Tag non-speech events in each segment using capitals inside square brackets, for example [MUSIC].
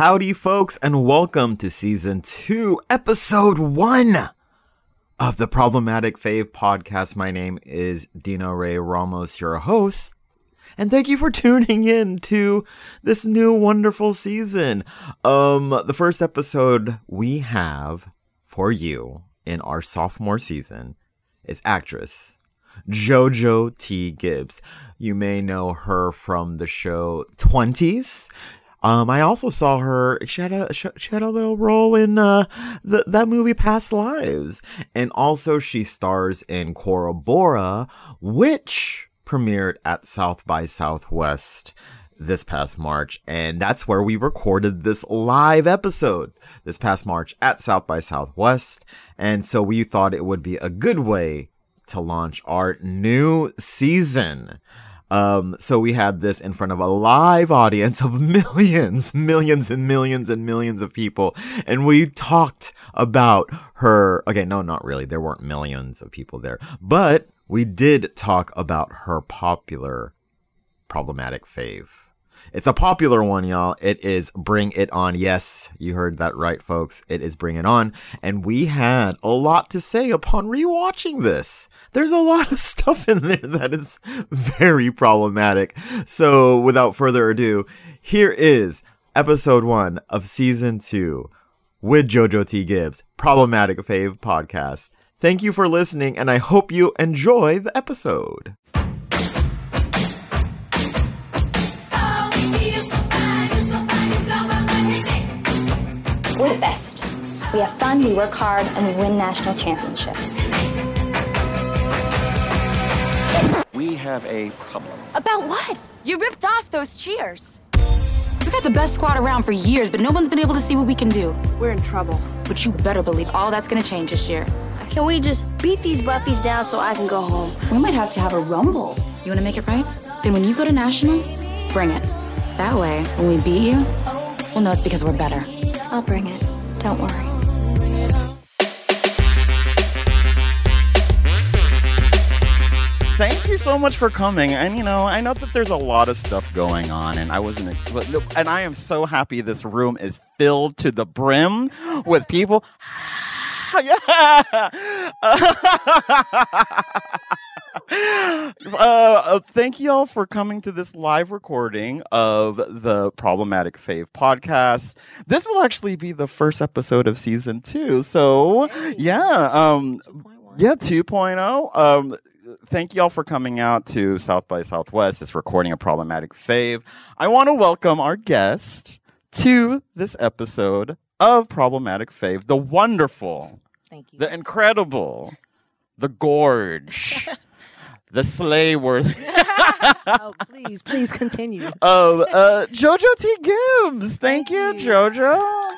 Howdy, folks, and welcome to season two, episode one of the Problematic Fave podcast. My name is Dino Ray Ramos, your host, and thank you for tuning in to this new wonderful season. Um, the first episode we have for you in our sophomore season is actress JoJo T. Gibbs. You may know her from the show 20s. Um, I also saw her. She had a she had a little role in uh, the, that movie Past Lives, and also she stars in Cora Bora, which premiered at South by Southwest this past March, and that's where we recorded this live episode this past March at South by Southwest, and so we thought it would be a good way to launch our new season. Um, so we had this in front of a live audience of [LAUGHS] millions, millions and millions and millions of people. And we talked about her. Okay, no, not really. There weren't millions of people there, but we did talk about her popular problematic fave. It's a popular one, y'all. It is Bring It On. Yes, you heard that right, folks. It is Bring It On. And we had a lot to say upon rewatching this. There's a lot of [LAUGHS] stuff in there that is very problematic. So, without further ado, here is episode one of season two with JoJo T. Gibbs, Problematic Fave Podcast. Thank you for listening, and I hope you enjoy the episode. We're the best. We have fun, we work hard, and we win national championships. We have a problem. About what? You ripped off those cheers. We've had the best squad around for years, but no one's been able to see what we can do. We're in trouble. But you better believe all that's gonna change this year. Can we just beat these Buffies down so I can go home? We might have to have a rumble. You wanna make it right? Then when you go to nationals, bring it. That way, when we beat you, we'll know it's because we're better. I'll bring it. Don't worry. thank you so much for coming. And you know, I know that there's a lot of stuff going on, and I wasn't, and I am so happy this room is filled to the brim with people. [SIGHS] yeah. [LAUGHS] Uh, thank you all for coming to this live recording of the Problematic Fave podcast. This will actually be the first episode of season two. So, yeah, um, yeah, 2.0. Um, thank you all for coming out to South by Southwest. This recording of Problematic Fave. I want to welcome our guest to this episode of Problematic Fave, the wonderful, Thank you. the incredible, the gorge, [LAUGHS] the slay worthy [LAUGHS] [LAUGHS] oh, please, please continue. of uh, JoJo T. Gibbs. Thank, Thank you, you. JoJo.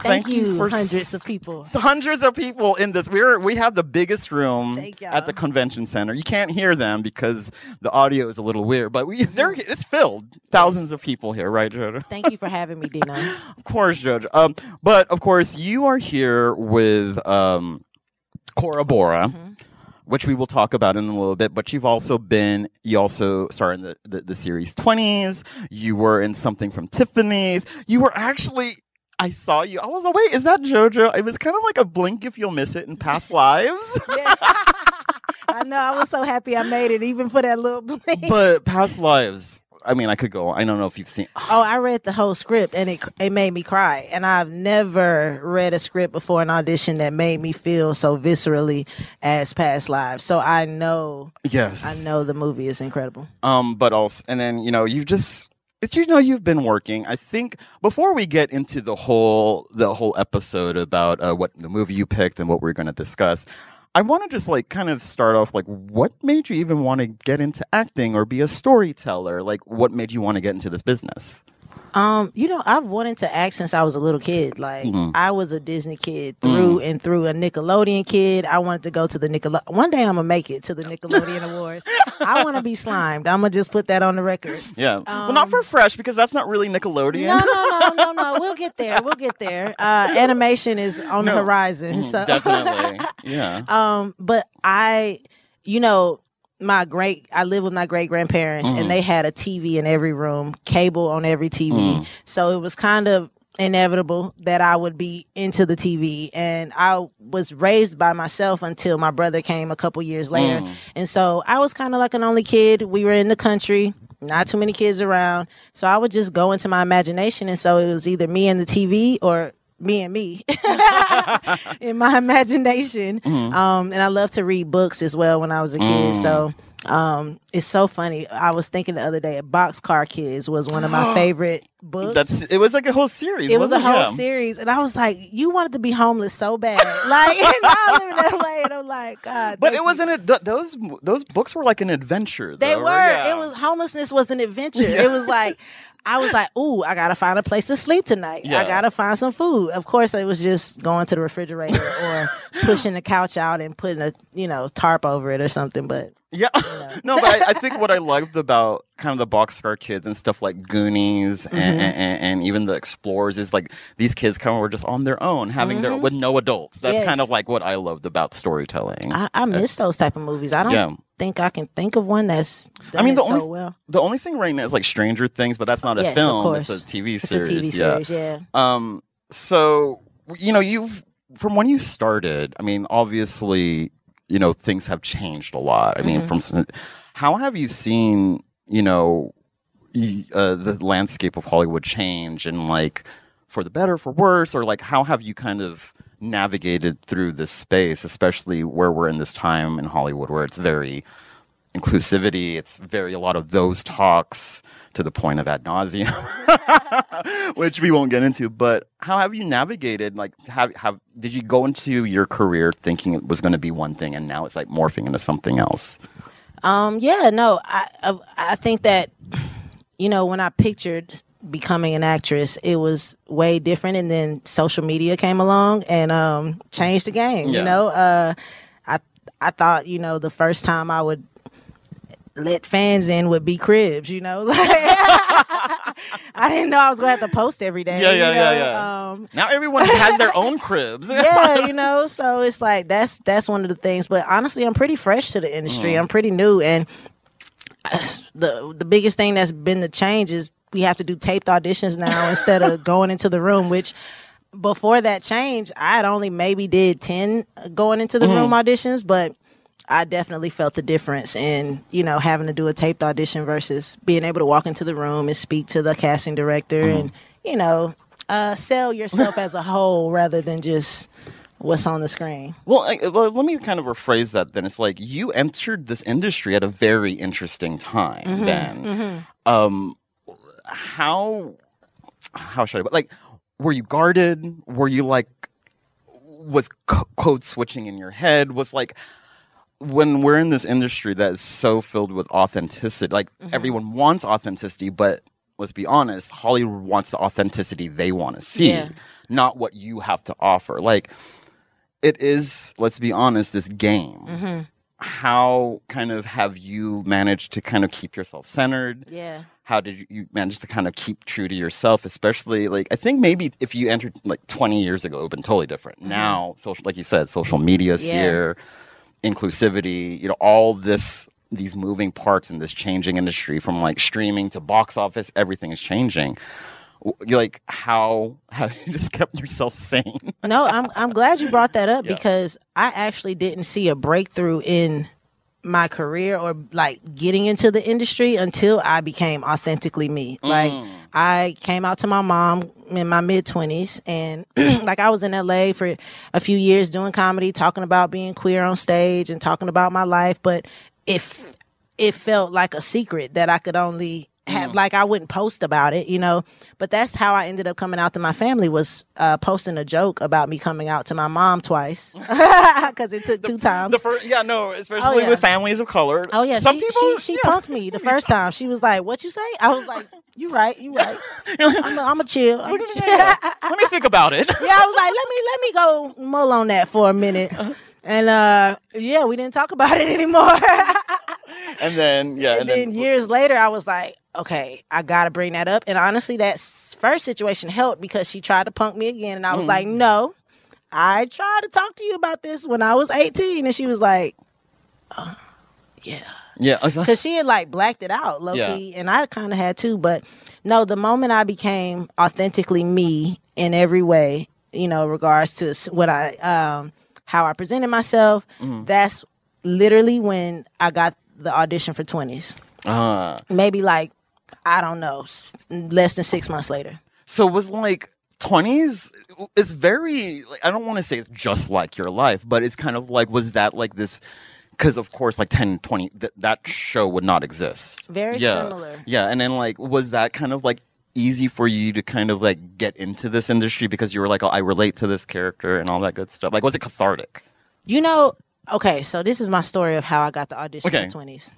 Thank, you, for hundreds of people. hundreds of people in this. We're we have the biggest room at the convention center. You can't hear them because the audio is a little weird, but we [LAUGHS] they're it's filled. Thousands of people here, right, Jojo? Thank you for having me, Dino. Of course, Jojo. Um, but of course, you are here with um, Cora Bora. Mhm. Which we will talk about in a little bit, but you've also been, you also starred in the, the, the series 20s. You were in something from Tiffany's. You were actually, I saw you. I was like, wait, is that JoJo? It was kind of like a blink if you'll miss it in past lives. [LAUGHS] Yeah. [LAUGHS] I know. I was so happy I made it, even for that little blink. but past lives, I mean, I could go. I don't know if you've seen. [SIGHS] oh, I read the whole script and it it made me cry. And I've never read a script before an audition that made me feel so viscerally as past lives. So I know, Yes. I know the movie is incredible. Um, but also, and then you know, you just it's you know you've been working. I think before we get into the whole the whole episode about uh, what the movie you picked and what we're going to discuss. I want to just like kind of start off like what made you even want to get into acting or be a storyteller? Like what made you want to get into this business? Um, you know, I've wanted to act since I was a little kid. Like Mhm. I was a Disney kid through and through, a Nickelodeon kid. I wanted to go to the Nickelode. One day I'm gonna make it to the Nickelodeon Awards. I want to be slimed. I'm gonna just put that on the record. Yeah. well, not for fresh because that's not really Nickelodeon. No, no, no, no, no. We'll get there. We'll get there. Uh, animation is on the horizon. Mhm, So [LAUGHS] definitely. Yeah. um, but I, you know, my great, I live with my great grandparents, Mhm. and they had a TV in every room, cable on every TV. Mhm. So it was kind of inevitable that I would be into the TV. And I was raised by myself until my brother came a couple years later. And so I was kind of like an only kid. We were in the country, not too many kids around. So I would just go into my imagination. And so it was either me and the TV or me and me [LAUGHS] [LAUGHS] in my imagination. Um, and I love to read books as well when I was a kid. So um, it's so funny. I was thinking the other day, Boxcar Kids was one of my [GASPS] favorite books. That's it was like a whole series. it was a whole Yeah. series, and I was like, "You wanted to be homeless so bad, [LAUGHS] like." And I live in LA, and I'm like, "God." But it wasn't a, th- those those books were like an adventure. They though, were. yeah. It was homelessness was an adventure. It was like I was like, "Ooh, I gotta find a place to sleep tonight. Yeah. I gotta find some food." Of course, it was just going to the refrigerator [LAUGHS] or pushing the couch out and putting a you know tarp over it or something. But Yeah, [LAUGHS] no, but I, I think what I [LAUGHS] loved about kind of the Boxcar Kids and stuff like Goonies and, Mm-hmm. and, and, and even the Explorers is like these kids kind of were just on their own, having their with no adults. That's Mm-hmm. Yes. kind of like what I loved about storytelling. I, I miss those type of movies. I don't Yeah. Think I can think of one that's I mean, the so only well. the only thing right now is like Stranger Things, but that's not a Yes, of film; it's a TV It's series. a TV yeah. series, yeah. Um, so you know, you've from when you started. I mean, obviously, you know, things have changed a lot. I Mm-hmm. mean, from how have you seen, you know, uh, the landscape of Hollywood change, and like for the better, for worse, or like how have you kind of navigated through this space, especially where we're in this time in Hollywood, where it's very inclusivity. It's very a lot of those talks to the point of ad nauseum, [LAUGHS] which we won't get into. But how have you navigated? Like, have have did you go into your career thinking it was going to be one thing, and now it's like morphing into something else? Um, yeah, no, I, I I think that you know when I pictured becoming an actress, it was way different, and then social media came along and um changed the game. Yeah. You know, uh, I I thought you know the first time I would let fans in would be cribs. You know, like [LAUGHS] I didn't know I was gonna have to post every day. Yeah, yeah, you yeah, know? yeah. Um, Now everyone has their own [LAUGHS] cribs. yeah, you know, so it's like that's that's one of the things. But honestly, I'm pretty fresh to the industry. I'm pretty new, and the the biggest thing that's been the change is we have to do taped auditions now instead of going into the room, which. Before that change, I had only maybe did ten going into the room auditions, but I definitely felt the difference in you know having to do a taped audition versus being able to walk into the room and speak to the casting director and you know uh, sell yourself as a whole rather than just what's on the screen. Well, I, well, let me kind of rephrase that. Then it's like you entered this industry at a very interesting time. Mm-hmm, Then, um, how how should I put- like? Were you guarded? Were you like? Was co- code switching in your head? Was like when we're in this industry that is so filled with authenticity. Like Mm-hmm. everyone wants authenticity, but let's be honest, Hollywood wants the authenticity they want to see, Yeah. not what you have to offer. Like it is, let's be honest, this game. Mm-hmm. How kind of have you managed to kind of keep yourself centered? Yeah. How did you, you manage to kind of keep true to yourself? Especially like I think maybe if you entered like 20 years ago, it would have been totally different. Now, social, like you said, social media's Mm-hmm. Yeah. here, inclusivity, you know, all this these moving parts in this changing industry from like streaming to box office, everything is changing. Like, how have [LAUGHS] you just kept yourself sane? No, I'm I'm glad you brought that up [LAUGHS] Yeah. because I actually didn't see a breakthrough in my career or like getting into the industry until I became authentically me. Like mm. I came out to my mom in my mid 20s and [CLEARS THROAT] like I was in LA for a few years doing comedy, talking about being queer on stage and talking about my life, but if it felt like a secret that I could only have like I wouldn't post about it, you know. But that's how I ended up coming out to my family was uh, posting a joke about me coming out to my mom twice [LAUGHS] [LAUGHS] because it took two times. The first, yeah, no, especially yeah. with families of color. Oh yeah, some she, people. she, she yeah. punked me the first time. She was like, "What you say?" I was like, "You right, you right. [LAUGHS] I'm a, I'm a chill. I'm a chill." Let me think about it. yeah, I was like, let me let me go mull on that for a minute. And uh yeah, we didn't talk about it anymore. and then yeah, and then years later I was like, okay, I got to bring that up. And honestly, that first situation helped because she tried to punk me again and I was like, "No. I tried to talk to you about this when I was 18." And she was like, oh, yeah. Yeah, I was like- because she had like blacked it out low Yeah. key, and I kind of had too. But no, the moment I became authentically me in every way, you know, regards to what I, um, how I presented myself, Mm-hmm. that's literally when I got the audition for Twenties. Uh, Maybe like I don't know, less than six months later. so it was like 20s it's very like, i don't want to say it's just like your life but it's kind of like was that like this because of course like 10 20 th- that show would not exist Very yeah. similar. yeah and then like was that kind of like easy for you to kind of like get into this industry because you were like oh i relate to this character and all that good stuff like was it cathartic You know, okay, so this is my story of how I got the audition Okay. for Twenties.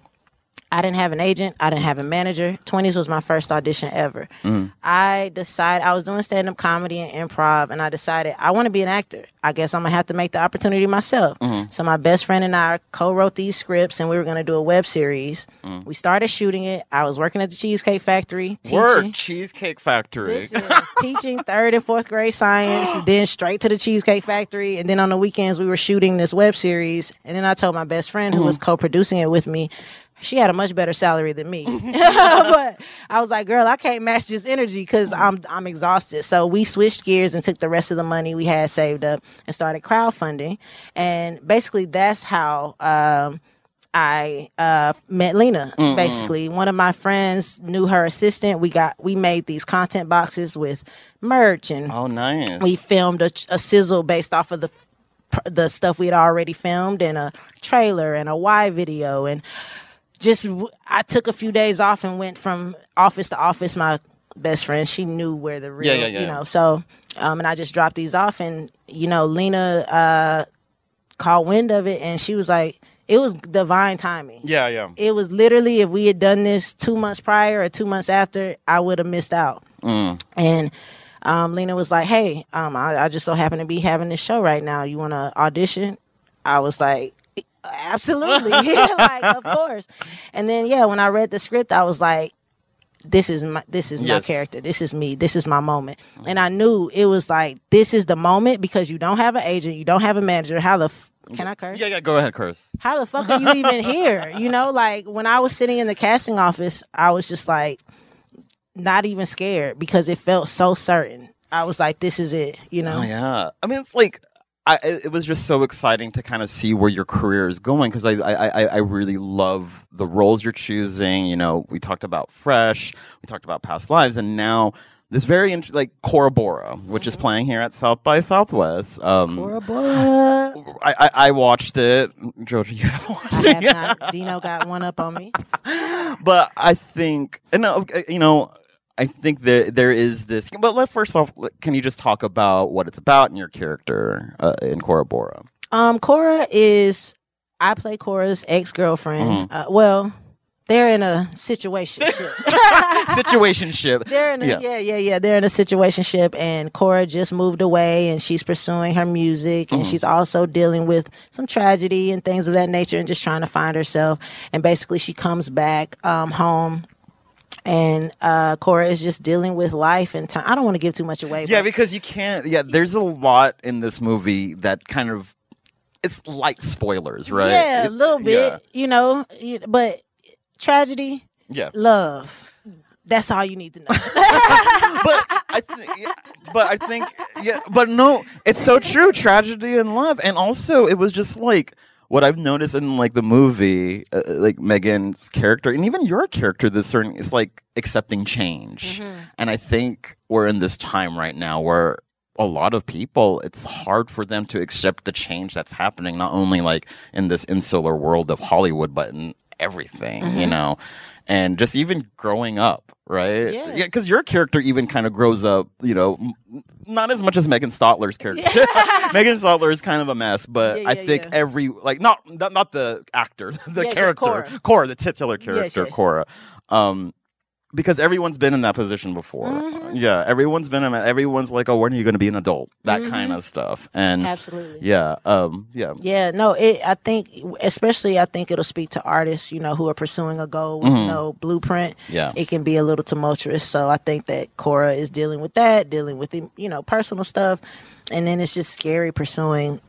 I didn't have an agent. I didn't have a manager. Twenties was my first audition ever. Mm. I decided I was doing stand up comedy and improv, and I decided I want to be an actor. I guess I'm gonna have to make the opportunity myself. Mm-hmm. So my best friend and I co-wrote these scripts, and we were gonna do a web series. Mm. We started shooting it. I was working at the Cheesecake Factory, teaching. Word, cheesecake factory Listen, teaching third and fourth grade science, [GASPS] then straight to the Cheesecake Factory. And then on the weekends, we were shooting this web series. And then I told my best friend, who mm-hmm. was co producing it with me, she had a much better salary than me. [LAUGHS] [LAUGHS] but I was like, girl, I can't match this energy because I'm, I'm exhausted. So we switched gears and took the rest of the money we had saved up and started crowdfunding. And basically, that's how. Um, I uh, met Lena. Basically, one of my friends knew her assistant. We got we made these content boxes with merch, and oh nice we filmed a, a sizzle based off of the the stuff we had already filmed, and a trailer and a Y video, and just I took a few days off and went from office to office. My best friend, she knew where the real, yeah, yeah. you know, so um, and I just dropped these off, and you know, Lena uh, caught wind of it, and she was like, it was divine timing yeah yeah it was literally if we had done this two months prior or two months after, I would have missed out. And um, Lena was like, "Hey, um, I, I just so happen to be having this show right now. You want to audition?" I was like, "Absolutely, [LAUGHS] like of course." And then yeah, when I read the script, I was like, "This is my this is my character. This is me. This is my moment." And I knew it was like this is the moment because you don't have an agent, you don't have a manager. How the f- can I curse? yeah yeah go ahead curse how the fuck are you even [LAUGHS] here? You know, like when I was sitting in the casting office, I was just like not even scared because it felt so certain. I was like, this is it, you oh, know? Oh yeah, I mean it's like I it it was just so exciting to kind of see where your career is going because I, I I I really love the roles you're choosing. You know, we talked about Fresh, we talked about Past Lives, and now this very int- like Cora Bora, which is playing here at South by Southwest. Um, Bora Bora. I, I I watched it. Georgia, you have [LAUGHS] watched I it. have not. Dino got one up on me. [LAUGHS] but I think, and uh, you know, I think there there is this. But let first off, can you just talk about what it's about and your character uh, in Cora Bora? Um, Cora is I play Cora's ex girlfriend. Mm-hmm. Uh, well, they're in a situation. [LAUGHS] [LAUGHS] Situationship. They're in a, Yeah. yeah. yeah, yeah, They're in a situationship, and Cora just moved away, and she's pursuing her music, Mm-hmm. and she's also dealing with some tragedy and things of that nature, and just trying to find herself. And basically, she comes back um, home, and uh, Cora is just dealing with life and time. I don't want to give too much away. Yeah, but because you can't. Yeah, there's a lot in this movie that kind of it's light spoilers, right? yeah, a little bit, yeah, you know, but tragedy, Yeah, love. That's all you need to know. [LAUGHS] but I think, [LAUGHS] yeah, but I think, yeah, but no, it's so true. Tragedy and love, and also it was just like what I've noticed in like the movie, uh, uh like Megan's character, and even your character. This certain, it's like accepting change, mm-hmm. and I think we're in this time right now where a lot of people it's hard for them to accept the change that's happening not only like in this insular world of hollywood but in everything you mm-hmm. know and just even growing up right Yeah. yeah because your character even kind of grows up you know m- not as much as megan stalter's character [LAUGHS] megan stalter is kind of a mess but Yeah, i yeah, think yeah. every like not not, not the actor [LAUGHS] the Yeah, yeah, character Cora. cora the titular character cora um because everyone's been in that position before. Mm-hmm. Yeah, everyone's been in. Everyone's like, "Oh, when are you going to be an adult?" That Mm-hmm. kind of stuff. And Absolutely. yeah, um, yeah, Yeah, no, it. I think, especially, I think it'll speak to artists, you know, who are pursuing a goal with no blueprint. Mm-hmm. Yeah. it can be a little tumultuous. So I think that Cora is dealing with that, dealing with you know personal stuff, and then it's just scary pursuing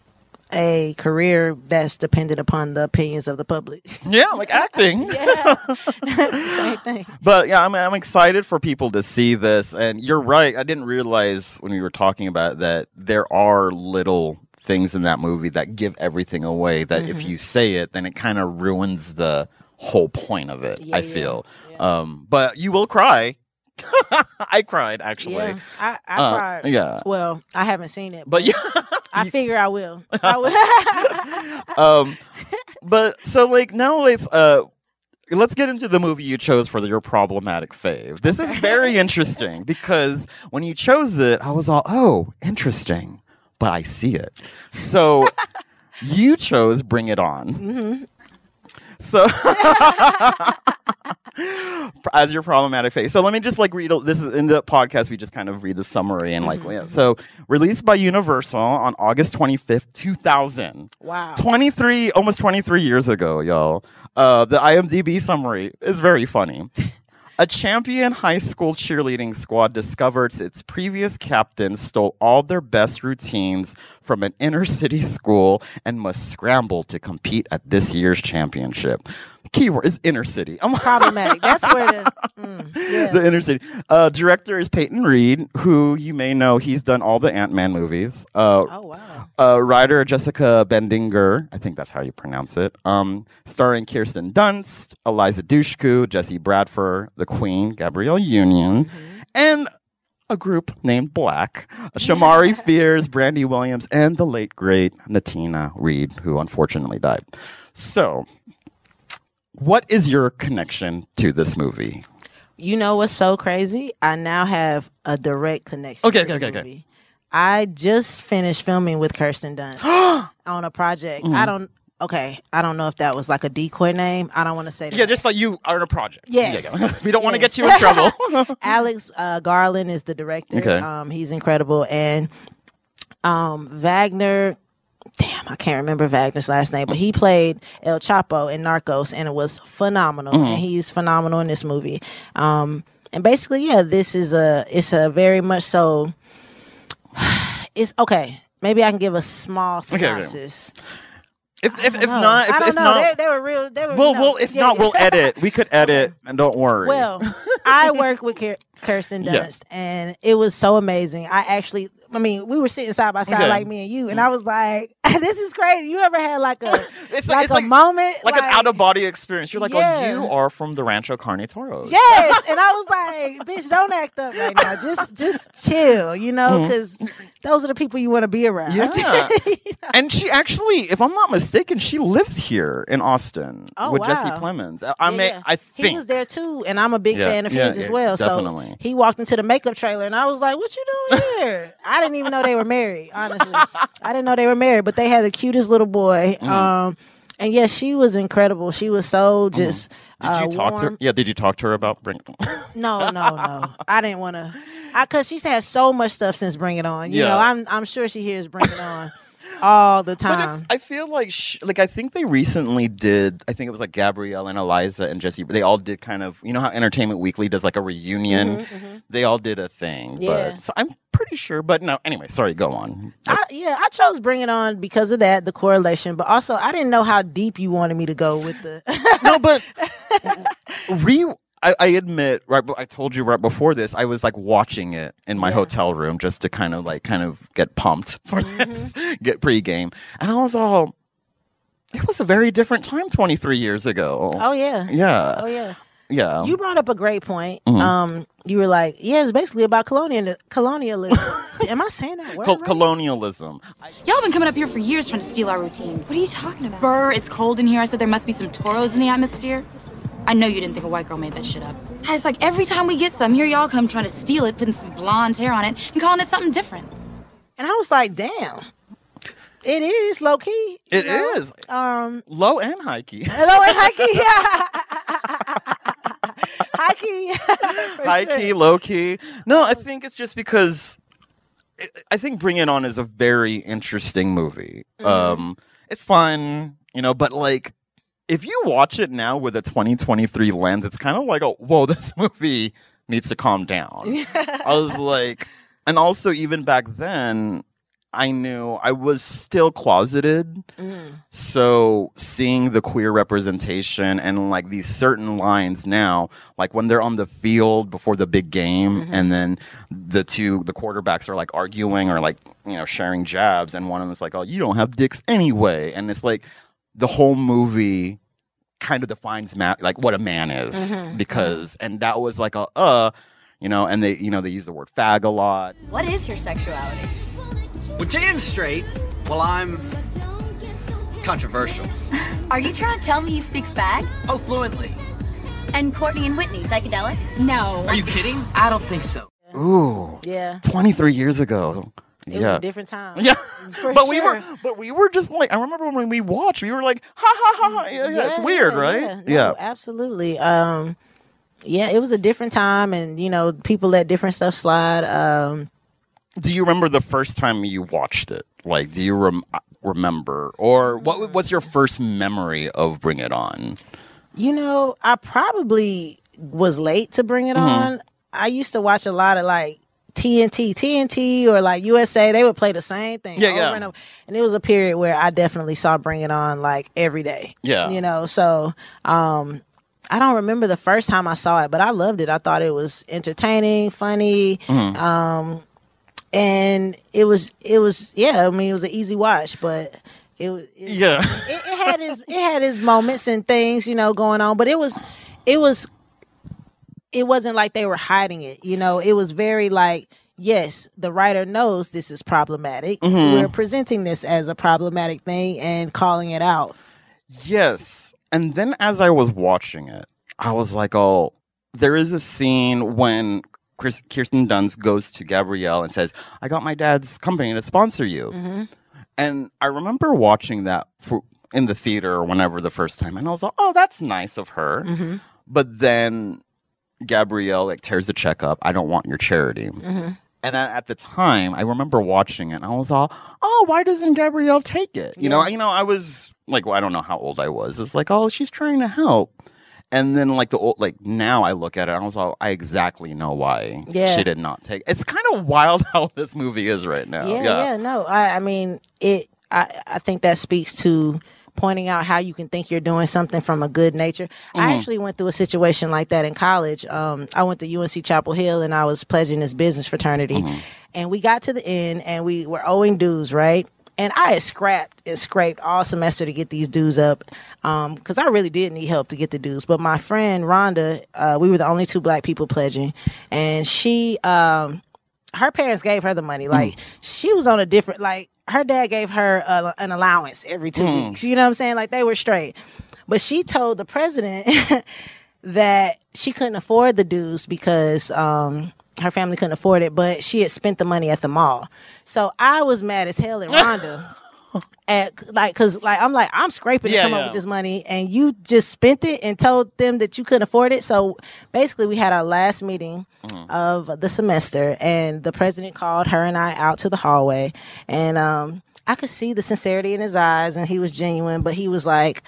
a career that's dependent upon the opinions of the public. [LAUGHS] Yeah, like acting. [LAUGHS] [LAUGHS] Same thing. But yeah, I'm I'm excited for people to see this. And you're right. I didn't realize when we were talking about that there are little things in that movie that give everything away. That if you say it, then it kind of ruins the whole point of it. Yeah, I yeah, feel. Um, but you will cry. I cried actually. Yeah, I, I Uh, cried. yeah. Well, I haven't seen it, But yeah. I figure I will. [LAUGHS] I will. [LAUGHS] um but so like now let's uh let's get into the movie you chose for your problematic fave this is very [LAUGHS] interesting because when you chose it i was all oh interesting but i see it so you chose bring it on so [LAUGHS] as your problematic face. So let me just like read. This is in the podcast. We just kind of read the summary and like yeah. so released by Universal on August twenty fifth, two thousand. Wow. 23 almost 23 years ago y'all uh, the imdb summary is very funny a champion high school cheerleading squad discovers its previous captain stole all their best routines from an inner city [LAUGHS] school and must scramble to compete at this year's championship keyword is inner city I'm [LAUGHS] Problematic. That's where the mm, yeah. the inner city. Uh, director is Peyton Reed, who you may know he's done all the Ant Man movies. Uh, oh wow. uh, writer Jessica Bendinger, I think that's how you pronounce it. Um, starring Kirsten Dunst, Eliza Dushku, Jesse Bradford, the Queen, Gabrielle Union, and a group named Black, Shamari [LAUGHS] Fears, Brandy Williams, and the late great Natina Reed, who unfortunately died. So, what is your connection to this movie? You know what's so crazy? I now have a direct connection. Okay, to okay, the okay, okay. I just finished filming with Kirsten Dunst [GASPS] on a project. Mm-hmm. I don't. Okay, I don't know if that was like a decoy name. I don't want to say that. Yeah, just like you are in a project. Yes. Yeah, [LAUGHS] we don't want to get you in trouble. [LAUGHS] Alex uh, Garland is the director. Okay. Um, he's incredible, and um, Wagner. Damn, I can't remember Wagner's last name, but he played El Chapo in Narcos, and it was phenomenal. Mm-hmm. And he's phenomenal in this movie. Um, and basically, yeah, this is a it's a very much so. [SIGHS] It's okay. Maybe I can give a small okay. synopsis. if if, if No, not, if, I don't if know. not, they, they were real. They were. well, you know, well, if yeah, not, yeah. we'll edit. We could [LAUGHS] edit, and don't worry. Well, I work with Kir- Kirsten [LAUGHS] Yeah. And it was so amazing. I actually, I mean, we were sitting side by side Okay. like me and you, and I was like, [LAUGHS] "This is crazy." You ever had like a [LAUGHS] It's like, it's a moment, like, an out of body experience. You're like, Yeah. oh, you are from the Rancho Carne Toros. Yes, and I was [LAUGHS] like, "Bitch, don't act up right now. Just, just chill, you know, because those are the people you want to be around." Mm-hmm. Yeah. And she actually, if I'm not mistaken, she lives here in Austin Oh, with Jesse wow. Plemons. I, I Yeah, may, yeah. I think. he was there too, and I'm a big Yeah, fan of his as well. definitely. So he walked into the makeup trailer, and I was like, "What you doing here?" I didn't even know they were married. Honestly, I didn't know they were married, but they had the cutest little boy. Mm-hmm. Um, and yes, she was incredible. She was so just. Did uh, you talk to her? Yeah, did you talk to her about bring? No, no, no. I didn't want to. Because she's had so much stuff since Bring It On. You Yeah. know, I'm I'm sure she hears Bring It On all the time. But if- I feel like, sh- like I think they recently did. I think it was like Gabrielle and Eliza and Jesse. They all did kind of, you know how Entertainment Weekly does like a reunion. They all did a thing. Mm-hmm, Yeah. But so I'm pretty sure. But no, anyway, sorry. Go on. I, yeah, I chose Bring It On because of that, the correlation. But also, I didn't know how deep you wanted me to go with the. no, but [LAUGHS] re. I, I admit, right? I told you right before this, I was like watching it in my Yeah. hotel room just to kind of like kind of get pumped [LAUGHS] for Mm-hmm. this, get pregame, and I was all. It was a very different time 23 years ago. oh yeah. Yeah. Oh yeah. Yeah. You brought up a great point. Mm-hmm. Um, you were like, yeah, it's basically about colonial colonialism. [LAUGHS] Am I saying that word? Col- right? colonialism. Y'all been coming up here for years trying to steal our routines. What are you talking about? Burr, it's cold in here. I said there must be some toros in the atmosphere. I know you didn't think a white girl made that shit up. It's like every time we get some, here y'all come trying to steal it, putting some blonde hair on it, and calling it something different. and I was like, damn, it is low key. It It is is. Um, low and high key. hello [LAUGHS] and high key. [LAUGHS] [LAUGHS] high key. For high sure. key, low key. No, I think it's just because I- I think Bring It On is a very interesting movie. Mm-hmm. Um, it's fun, you know, but like if you watch it now with a 2023 lens, it's kind of like, oh, whoa, [LAUGHS] this movie needs to calm down. I was like, and also even back then. I knew I was still closeted. Mm. So seeing the queer representation and like these certain lines now, like when they're on the field before the big game, Mm-hmm. and then the two the quarterbacks are like arguing or like you know sharing jabs, and one of them is like, "Oh, you don't have dicks anyway," and it's like the whole movie kind of defines ma- like what a man is Mm-hmm. because and that was like a uh you know and they you know they use the word fag a lot What is your sexuality? Well, Jan's straight. Well, I'm controversial. [LAUGHS] Are you trying to tell me you speak fag? Oh, fluently. And Courtney and Whitney, psychedelic? No. Are you kidding? I don't think so. ooh Yeah. 23 years ago It was a different time. yeah [LAUGHS] For but we were but we were just like i remember when we watched we were like ha ha ha, ha. Yeah, yeah, it's weird yeah, right Yeah, no, absolutely. Um, yeah, it was a different time, and you know, people let different stuff slide. Um, do you remember the first time you watched it like do you rem- remember or what what's your first memory of bring it on you know, I probably was late to bring it Mm-hmm. on. I used to watch a lot of like TNT, TNT, or like USA. They would play the same thing Yeah, over yeah. and over. And it was a period where I definitely saw Bring It On like every day. Yeah. you know. So, um, I don't remember the first time I saw it, but I loved it. I thought it was entertaining, funny. Mm-hmm. Um, and it was it was yeah. I mean, it was an easy watch, but it was it, yeah it, it had his it had his moments and things you know going on but it was it was it wasn't like they were hiding it you know it was very like yes the writer knows this is problematic mm-hmm. we're presenting this as a problematic thing and calling it out Yes. And then as I was watching it, I was like, oh, there is a scene when Chris, Kirsten Dunst goes to Gabrielle and says, I got my dad's company to sponsor you. Mm-hmm. And I remember watching that for, in the theater or whenever the first time. And I was like, oh, that's nice of her. Mm-hmm. But then Gabrielle like tears the check up. I don't want your charity. Mm-hmm. And at, at the time, I remember watching it, and I was all, "Oh, why doesn't Gabrielle take it?" You know, you know, I was like, well, I don't know how old I was. It's like, oh, she's trying to help. And then, like the old, like now, I look at it, and I was all, I exactly know why Yeah. she did not take. It's kind of wild [LAUGHS] how this movie is right now. yeah yeah, no I I mean it I I think that speaks to pointing out how you can think you're doing something from a good nature. I actually went through a situation like that in college. Um, I went to UNC Chapel Hill and I was pledging this business fraternity. And we got to the end and we were owing dues, right? And I had scrapped and scraped all semester to get these dues up because I really did need help to get the dues. But my friend Rhonda, uh, we were the only two black people pledging, and she, um, her parents gave her the money. Like she was on a different, like her dad gave her a, an allowance every two weeks. You know what I'm saying? Like they were straight. But she told the president [LAUGHS] that she couldn't afford the dues because um, her family couldn't afford it, but she had spent the money at the mall. So I was mad as hell at [LAUGHS] Rhonda. At like, cause like I'm like I'm scraping Yeah, to come yeah. up with this money, and you just spent it and told them that you couldn't afford it. So basically, we had our last meeting of the semester, and the president called her and I out to the hallway, and um, I could see the sincerity in his eyes, and he was genuine. But he was like,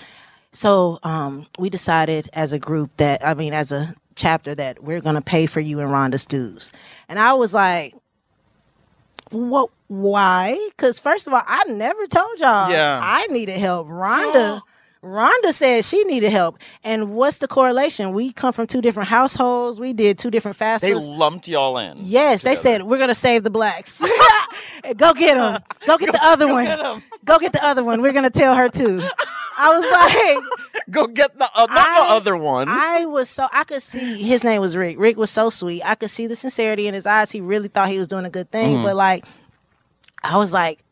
"So um, we decided as a group that I mean, as a chapter, that we're gonna pay for you and Rhonda's dues," and I was like. What? Why? Because first of all, I never told y'all Yeah. I needed help. Rhonda, Rhonda said she needed help. And what's the correlation? We come from two different households. We did two different fasts. They lumped y'all in. Yes, they said we're gonna save the blacks. [LAUGHS] Go get them. Go get the other one. [LAUGHS] Go get the other one. We're gonna tell her too. I was [LAUGHS] like, Go get the uh, not I- the other one. I was so I could see his name was Rick. Rick was so sweet. I could see the sincerity in his eyes. He really thought he was doing a good thing. Mm-hmm. But like, I was like,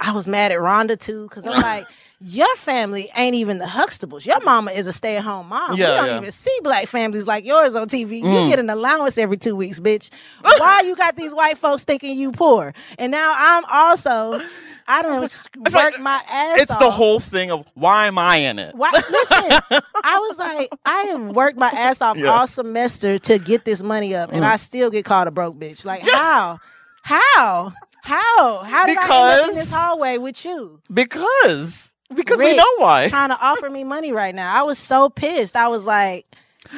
I was mad at Rhonda too because I'm like. [LAUGHS] Your family ain't even the Huxtables. Your mama is a stay-at-home mom. Yeah, we don't yeah. even see black families like yours on TV. Mm. You get an allowance every two weeks, bitch. [LAUGHS] Why you got these white folks thinking you poor? And now I'm also, I don't work like- my ass it's the whole thing of why am I in it? Why, listen, I was like, [LAUGHS] I have worked my ass off Yeah. all semester to get this money up, and I still get called a broke bitch. Like, how? How? How? How did I end up in this hallway with you? Because because we know why. Trying to offer me money right now. I was so pissed. I was like,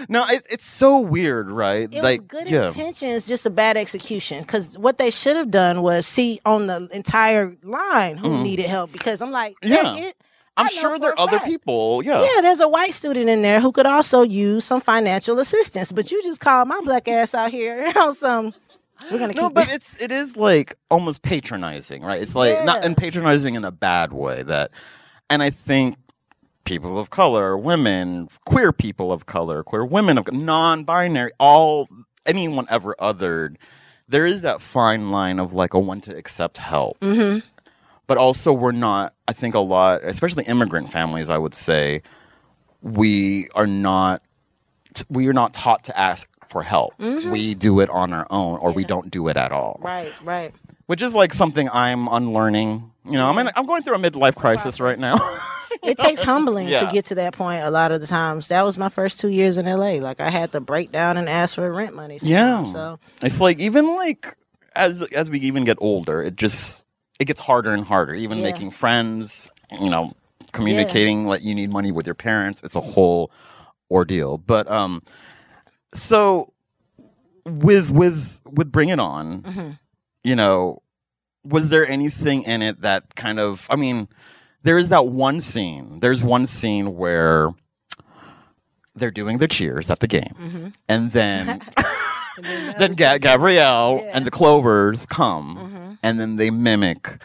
No, it, it's so weird, right? It like, was good yeah. intentions, just a bad execution. Because what they should have done was see on the entire line who mm. needed help. Because I'm like. Yeah. it, I'm sure there are other fact. people. Yeah. Yeah, there's a white student in there who could also use some financial assistance. But you just called my black ass out here [LAUGHS] on some. We're gonna No, keep but it's it is like almost patronizing, right? It's like not and patronizing in a bad way that and I think people of color, women, queer people of color, queer women of non-binary, all anyone ever othered, there is that fine line of like a one to accept help. Mhm. But also we're not I think a lot, especially immigrant families, I would say, we are not we are not taught to ask for help. Mhm. We do it on our own or we don't do it at all. right, right. Which is like something I'm unlearning. You know, I'm in, I'm going through a midlife crisis right now. [LAUGHS] It takes humbling Yeah. to get to that point. A lot of the times, that was my first two years in LA. Like I had to break down and ask for rent money. yeah. So It's like even like as as we even get older, it just it gets harder and harder. Even Yeah. making friends, you know, communicating like you need money with your parents. It's a whole ordeal. But um so with with with Bring It On, Mhm. you know, was there anything in it that kind of I mean, there is that one scene. There's one scene where they're doing the cheers at the game. Mhm. And then [LAUGHS] [LAUGHS] then Ga- Gabrielle and the Clovers come and then they mimic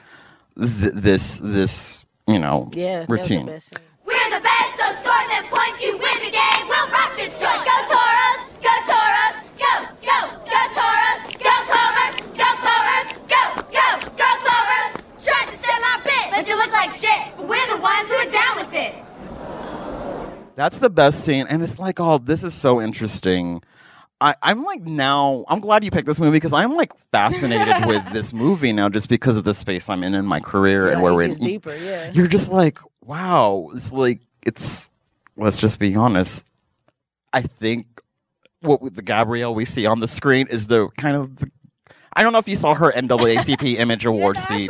th- this this, you know, yeah, that the routine. We're the best, so score them points, you win the game. We'll rock this joint. Go like shit. But we're the ones who are down with it. That's the best scene, and it's like, oh, this is so interesting. I, I'm like now. I'm glad you picked this movie because I'm like fascinated [LAUGHS] with this movie now, just because of the space I'm in in my career and where we're in. deeper, yeah. You're just like, wow. It's like it's. Let's just be honest. I think what with the Gabrielle we see on the screen is the kind of. The, I don't know if you saw her NAACP Image [LAUGHS] Award speech.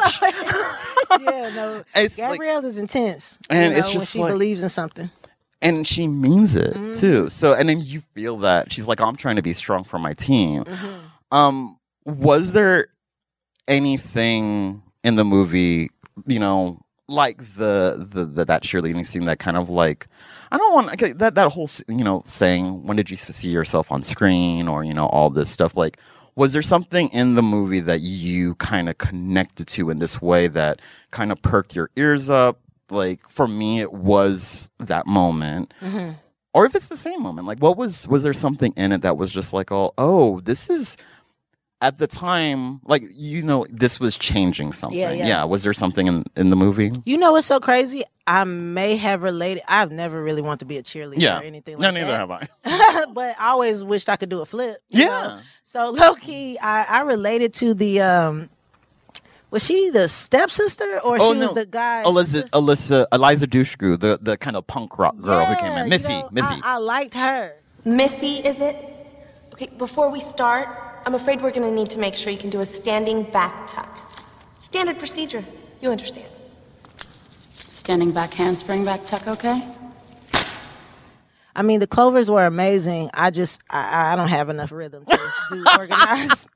Yeah, no. [LAUGHS] It's like- Gabrielle is intense. And you it's know, just when she like- believes in something. and she means it Mm-hmm. too. So and then you feel that she's like, I'm trying to be strong for my team. Mm-hmm. Um, was there anything in the movie, you know, like the the, the that cheerleading scene that kind of like I don't want okay, that that whole you know saying when did you see yourself on screen or you know all this stuff like was there something in the movie that you kind of connected to in this way that kind of perked your ears up like for me it was that moment Mhm. or if it's the same moment like what was was there something in it that was just like oh oh this is at the time like you know this was changing something Yeah, yeah. was there something in in the movie You know what's so crazy? I may have related. I've never really wanted to be a cheerleader yeah or anything no like neither that. have i [LAUGHS] but I always wished I could do a flip. Yeah. know? So low key, I, I related to the um. Was she the stepsister or oh she no was the guy? Alyssa, Alyssa Eliza Dushku the the kind of punk rock girl who came in Missy Missy I, I liked her. Missy, is it? Okay, before we start, I'm afraid we're gonna need to make sure you can do a standing back tuck. Standard procedure. You understand. Standing back handspring back tuck, okay? I mean, the clovers were amazing. I just I, I don't have enough rhythm to do [LAUGHS] organized.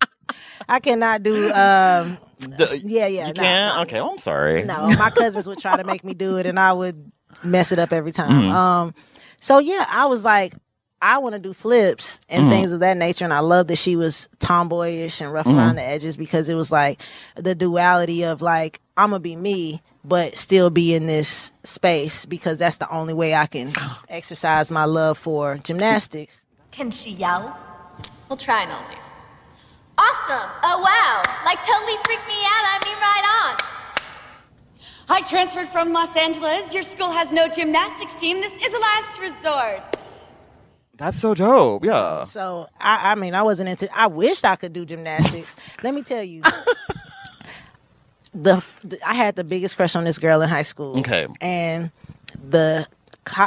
I cannot do. Um, The- yeah, yeah. you no, can't no. okay well, i'm sorry No, my cousins would try to make me do it, and I would mess it up every time. Mhm. Um, so yeah, I was like, I want to do flips and Mhm. things of that nature, and I love that she was tomboyish and rough Mhm. around the edges because it was like the duality of like I'm gonna be me, but still be in this space because that's the only way I can [GASPS] exercise my love for gymnastics. Can she yell? We'll try and I'll do. Awesome! Oh wow! Like totally freaked me out. I mean, right on. I transferred from Los Angeles. Your school has no gymnastics team. This is a last resort. That's so dope yeah So I, I mean, I wasn't into. I wished I could do gymnastics. Let me tell you, [LAUGHS] the, the I had the biggest crush on this girl in high school. Okay. and the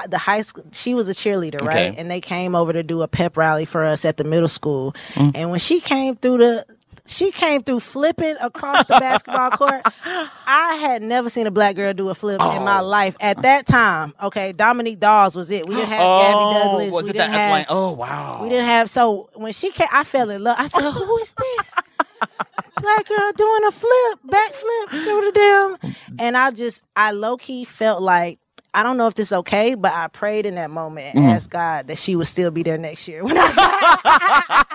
the high school she was a cheerleader, right? Okay. And they came over to do a pep rally for us at the middle school. Mm. And when she came through the she came through flipping across the basketball court. I had never seen a black girl do a flip in Oh. my life at that time. Okay, Dominique Dawes was it. We didn't have Gabby oh, Douglas. Oh, was we it didn't that have? Oh wow. We didn't have. So when she came, I fell in love. I said, "Who is this?" [LAUGHS] Black girl doing a flip, back flip through the damn. And I just, I low key felt like I don't know if this is okay, but I prayed in that moment and Mhm. asked God that she would still be there next year. [LAUGHS] When I got,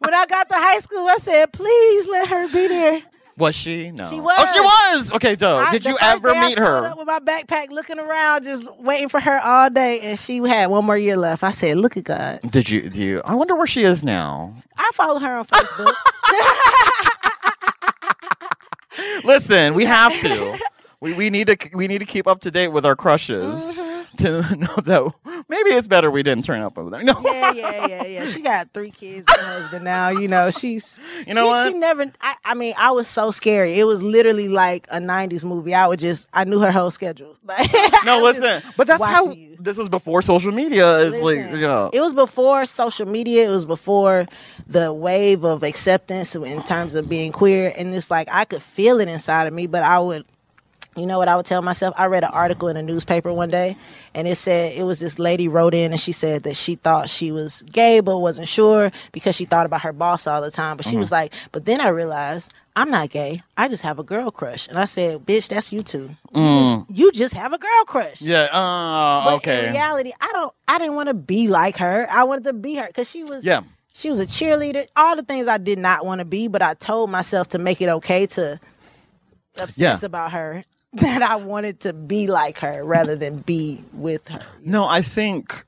when I got to high school, I said, "Please let her be there." Was she? No. She was. Oh, she was. Okay, dope. Did you ever meet her? up with my backpack, looking around, just waiting for her all day, and she had one more year left. I said, "Look at God." Did you? Do you? I wonder where she is now. I follow her on Facebook. [LAUGHS] Listen, we have to. [LAUGHS] We, we need to we need to keep up to date with our crushes Mm-hmm. to know that maybe it's better we didn't turn up over there. No, yeah, yeah, yeah, yeah. She got three kids and a husband now. You know, she's [LAUGHS] You know she, what? She never. I, I mean, I was so scary. It was literally like a '90s movie. I would just, I knew her whole schedule. [LAUGHS] No, listen. But that's how watching this was before social media. It's like Listen, yeah. It was before social media. It was before the wave of acceptance in terms of being queer. And it's like I could feel it inside of me, but I would, you know what I would tell myself? I read an article in a newspaper one day, and it said it was this lady wrote in and she said that she thought she was gay but wasn't sure because she thought about her boss all the time. But she Mhm. was like, but then I realized. I'm not gay. I just have a girl crush. And I said, bitch, that's you too. You, Mm. just, you just have a girl crush. Yeah. Uh, But okay. in reality, I don't. I didn't want to be like her. I wanted to be her because she was. Yeah. She was a cheerleader. All the things I did not want to be, but I told myself to make it okay to obsess Yeah. about her. That I wanted to be like her rather than be with her. No, I think,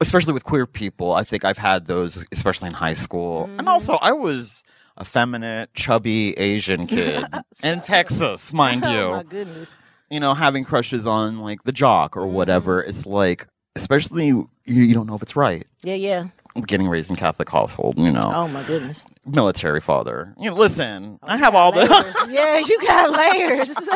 especially with queer people, I think I've had those, especially in high school. Mm-hmm. And also, I was effeminate, chubby Asian [LAUGHS] kid in Texas, mind you. Oh my goodness. You know, having crushes on like the jock or whatever. Mm-hmm. It's like, especially you, you don't know if it's right. Yeah, yeah. Getting raised in Catholic household, you know, Oh my goodness. military father. You know, listen, I have all the. [LAUGHS] Yeah, you got layers. [LAUGHS] you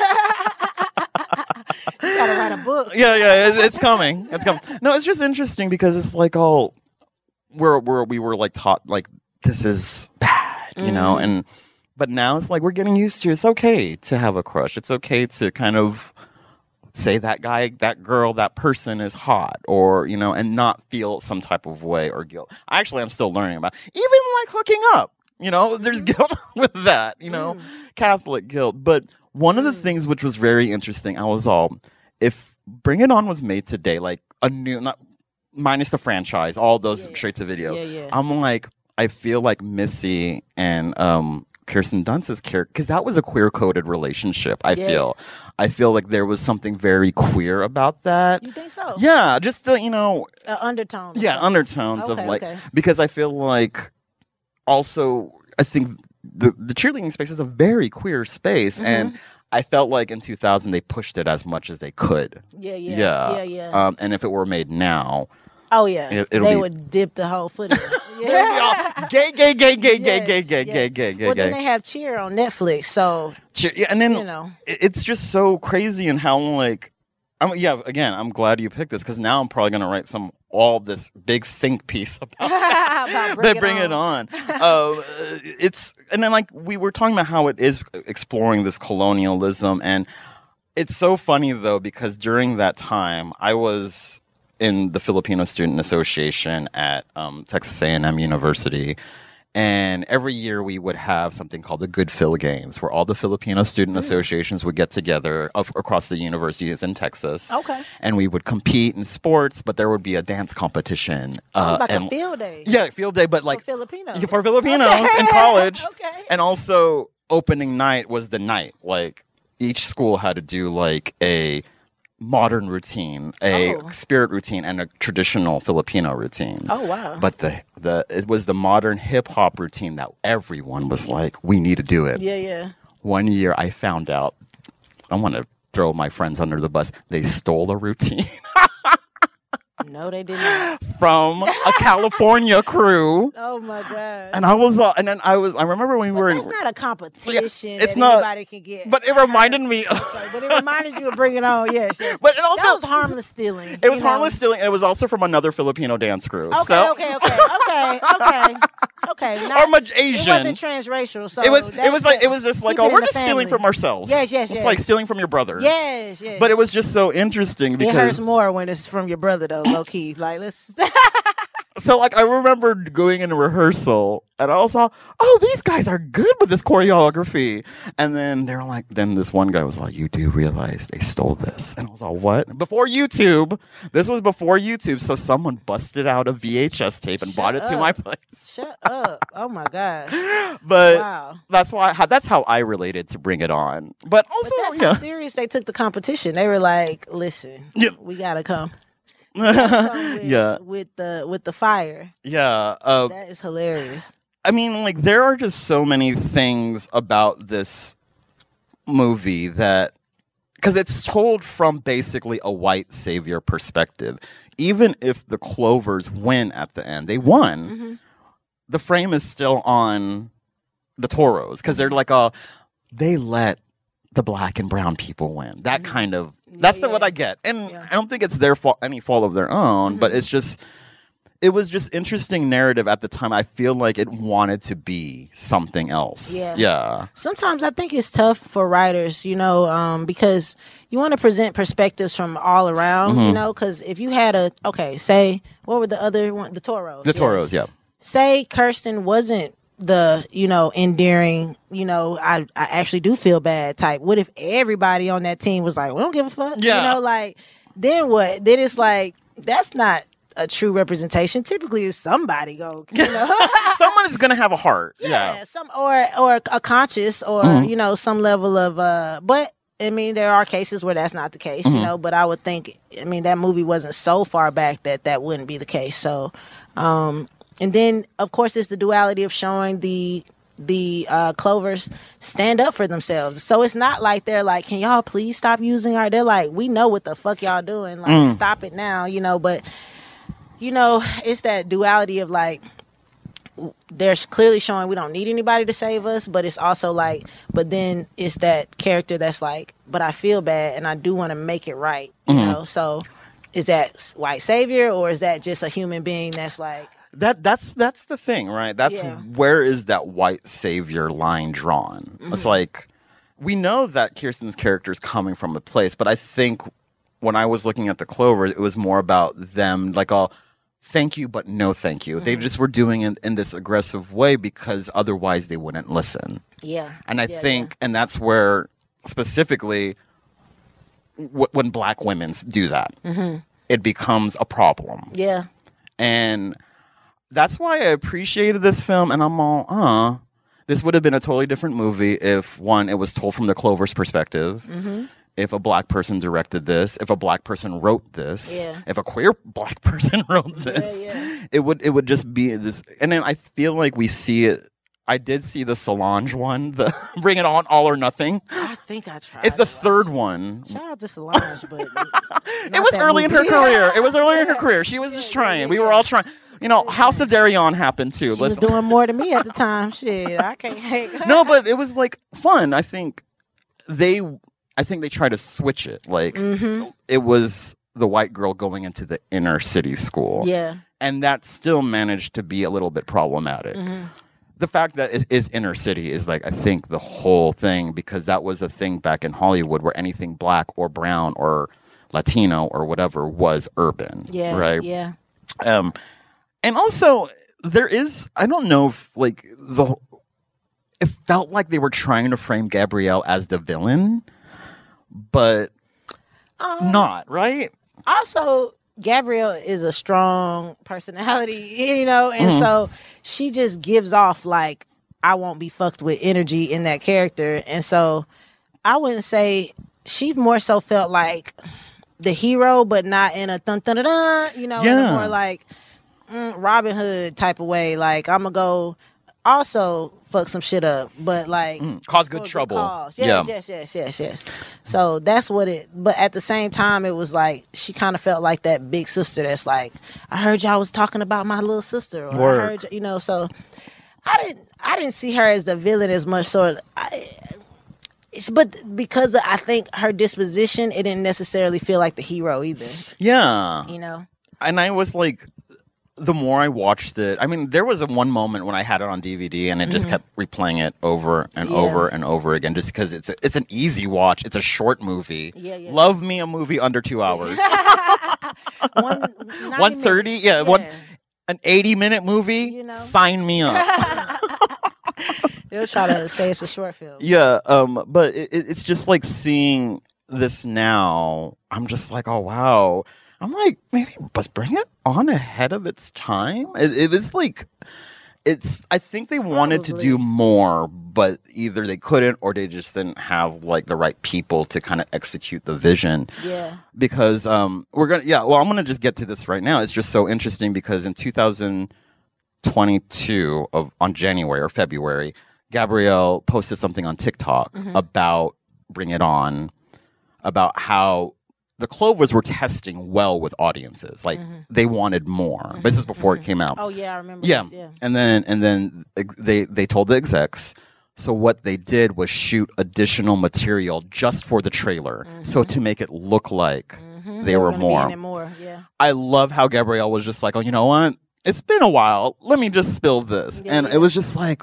gotta write a book. [LAUGHS] yeah, yeah, it's, it's coming. It's coming. No, it's just interesting because it's like all where where we were like taught like this is bad, you know, Mhm. and but now it's like we're getting used to. It's okay to have a crush. It's okay to kind of say that guy, that girl, that person is hot, or you know, and not feel some type of way or guilt. Actually, I'm still learning about even like hooking up. You know, there's mm-hmm. guilt [LAUGHS] with that. You know, mm. Catholic guilt. But one of the mm. things which was very interesting, I was all, if Bring It On was made today, like a new, not minus the franchise, all those straight to video. Yeah, yeah. I'm like, I feel like Missy and um, Kirsten Dunst's character, because that was a queer coded relationship. I Yeah. feel, I feel like there was something very queer about that. You think so? Yeah, just the, you know, Uh, undertone. yeah, undertones of like okay. because I feel like also I think the the cheerleading space is a very queer space Mm-hmm. and I felt like in 2000 they pushed it as much as they could. Yeah, yeah, Yeah. yeah, yeah. Um, and if it were made now, oh yeah. it- they be- would dip the whole foot. Yeah. [LAUGHS] gay, gay, gay, gay, gay, Yes, gay, gay, yes. gay, gay, gay, Well, then they have Cheer on Netflix, so Cheer- yeah, and then you know. it's just so crazy and how like I'm yeah again I'm glad you picked this because now I'm probably gonna write some all this big think piece [LAUGHS] about [LAUGHS] About they bring it on. um, it's and then like we were talking about how it is exploring this colonialism, and it's so funny though because during that time I was in the Filipino Student Association at um, Texas A&M University. And every year we would have something called the Good Phil Games, where all the Filipino student associations would get together of, across the universities in Texas Okay. and we would compete in sports, but there would be a dance competition. Oh, like and- a field day. Yeah, field day, but like for Filipinos. for Filipinos Okay. in [LAUGHS] college. okay. And also opening night was the night. Like each school had to do like a modern routine, a Oh. spirit routine, and a traditional Filipino routine. Oh wow. But the the it was the modern hip hop routine that everyone was like, we need to do it. yeah, yeah. One year I found out I want to throw my friends under the bus. They stole a routine. [LAUGHS] No, they did not. [GASPS] from a California crew. Oh my god. And I was, uh, and then I was, I remember when we were in, It's not a competition it's that not- anybody can get. but it reminded me, [LAUGHS] Of, but it reminded you of Bring It On. Yes, yes. [LAUGHS] But it also- that was harmless stealing. it was know? harmless stealing. and It was also from another Filipino dance crew. Okay, so, okay, okay, okay, okay, [LAUGHS] okay, [LAUGHS] or not, much It Asian. wasn't transracial, so it was it was like it was just like oh we're just stealing from ourselves. Yes, yes, yes. It's like stealing from your brother. Yes, yes. But it was just so interesting because It hurts more when it's from your brother, though. Low key, like let's. [LAUGHS] [LAUGHS] so like I remember going into rehearsal and I was all, oh, these guys are good with this choreography. And then they're like, then this one guy was like, you do realize they stole this. And I was all, what? Before YouTube. This was before YouTube. So someone busted out a VHS tape and brought it to my place. Shut up! Oh my god. [LAUGHS] But Wow. that's why how, that's how I related to Bring It On. But also, But that's yeah. how serious they took the competition. They were like, "Listen, Yeah. we gotta come." [LAUGHS] [LAUGHS] With, yeah. with the with the fire. Yeah. Uh, That is hilarious. [SIGHS] I mean, like there are just so many things about this movie that because it's told from basically a white savior perspective. Even if the Clovers win at the end, they won. The frame is still on the Toros because they're like, "Oh, they let the black and brown people win." That kind of that's the, what I get, and I don't think it's their fault, any fault of their own, but it's just it was just interesting narrative at the time. I feel like it wanted to be something else. Yeah. Yeah. Sometimes I think it's tough for writers, you know, um, because you want to present perspectives from all around, you Mhm. know. Because if you had a okay, say what were the other one, the Toros, The yeah. Toros, yeah. say Kirsten wasn't the you know endearing you know I I actually do feel bad type. What if everybody on that team was like, we don't give a fuck, Yeah. you know, like then what? Then it's like that's not a true representation. Typically, is somebody go, [LAUGHS] you know. Someone is gonna have a heart. yeah, Yeah. some or or a conscious or Mhm. you know some level of uh but I mean there are cases where that's not the case, you Mhm. know, but I would think I mean that movie wasn't so far back that that wouldn't be the case. So um and then of course it's the duality of showing the the uh clovers stand up for themselves. So it's not like they're like, Can y'all please stop using our they're like, We know what the fuck y'all doing. Like Mm. stop it now, you know, but you know, it's that duality of like they're clearly showing we don't need anybody to save us, but it's also like, but then it's that character that's like, but I feel bad and I do want to make it right, you Mhm. know? So is that white savior or is that just a human being that's like, That that's that's the thing, right? That's Yeah. where is that white savior line drawn? It's Mhm. like we know that Kirsten's character is coming from a place, but I think when I was looking at the Clover, it was more about them like a thank you, but no thank you. They Mhm. just were doing it in this aggressive way because otherwise they wouldn't listen. yeah. And I Yeah, think, and that's where specifically w- when black women do that, yeah. hmm it becomes a problem. Yeah. And that's why I appreciated this film. And I'm all, uh, this would have been a totally different movie if one, it was told from the Clover's perspective. Mhm. If a black person directed this, if a black person wrote this, Yeah. if a queer [LAUGHS] black person [LAUGHS] wrote this, it would it would just be this. And then I feel like we see it. I did see the Solange one, the [LAUGHS] Bring It On, All or Nothing. I think I tried. It's the third one. Shout out to Solange, but It was early in her career. It was early in her career. She was just trying. We were all trying. You know, House of Deréon happened too. She was Listen- doing more to me at the time. [LAUGHS] Shit, I can't hate. no, but it was like fun. I think they, I think they tried to switch it. Like Mhm. it was the white girl going into the inner city school. Yeah. and that still managed to be a little bit problematic. Mhm. The fact that it is inner city is like I think the whole thing because that was a thing back in Hollywood where anything black or brown or Latino or whatever was urban. Yeah. Right. Yeah. Um, and also there is I don't know if like the it felt like they were trying to frame Gabrielle as the villain, but Um, not right. also Gabrielle is a strong personality, [LAUGHS] you know, and Mhm. so she just gives off like I won't be fucked with energy in that character. And so I wouldn't say she more so felt like the hero, but not in a dun dun dun, dun you know, Yeah. more like mm, Robin Hood type of way. Like I'm gonna go also fuck some shit up, but like Mm, cause good trouble. cause. Yes, yeah. yes, yes, yes, yes. So that's what it. But at the same time, it was like she kind of felt like that big sister. That's like, I heard y'all was talking about my little sister, or Work. I heard, you know. So I didn't, I didn't see her as the villain as much. So, I, it's, but because of, I think her disposition, it didn't necessarily feel like the hero either. Yeah. You know. and I was like, the more I watched it, I mean, there was a one moment when I had it on DVD and it just Mhm. kept replaying it over and Yeah. over and over again, just because it's a, it's an easy watch. It's a short movie. Yeah, yeah. Love me a movie under two hours. [LAUGHS] One, one thirty, minutes, yeah, one an eighty minute movie. Sign me up. [LAUGHS] They'll try to say it's a short film. yeah, um, but it- it's just like seeing this now. I'm just like, oh wow. I'm like, maybe let's bring it on ahead of its time. It, it was like, it's. I think they wanted to do more, but either they couldn't or they just didn't have like the right people to kind of execute the vision. Yeah. Because um, we're gonna. Yeah. Well, I'm gonna just get to this right now. It's just so interesting because in 2022 of on January or February, Gabrielle posted something on TikTok Mhm. about Bring It On, about how the Clovers were testing well with audiences. Like mm-hmm. they wanted more. But this is before it mm-hmm. came out. Oh yeah, I remember. Yeah. this, yeah. And then and then they they told the execs. So what they did was shoot additional material just for the trailer, so to make it look like they, were, gonna more. in more. Yeah. I love how Gabrielle was just like, oh, you know what? It's been a while. Let me just spill this, and it was just like,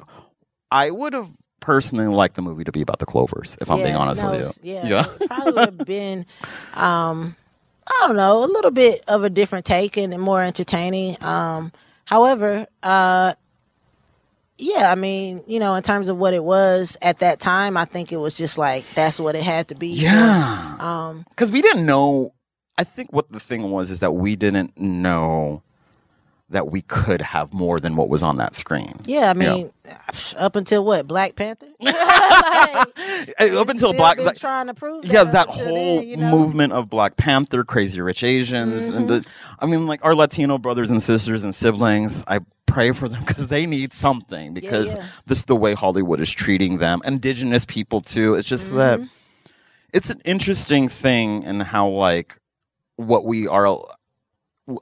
I would have personally like the movie to be about the Clovers, if I'm being honest no, with you. Yeah, it probably would have [LAUGHS] been, um, I don't know, a little bit of a different take and more entertaining. Um, however, uh, yeah, I mean, you know, in terms of what it was at that time, I think it was just like that's what it had to be. Yeah. Um, because we didn't know. I think what the thing was is that we didn't know that we could have more than what was on that screen. yeah, I mean, up until what Black Panther? [LAUGHS] [LAUGHS] Uh, up until Black, like, trying to prove yeah, that that whole then, you know? movement of Black Panther, Crazy Rich Asians, and the, I mean, like our Latino brothers and sisters and siblings. I pray for them [LAUGHS] because they need something because yeah. this is the way Hollywood is treating them. Indigenous people too. It's just that Mm-hmm. it's an interesting thing and how like what we are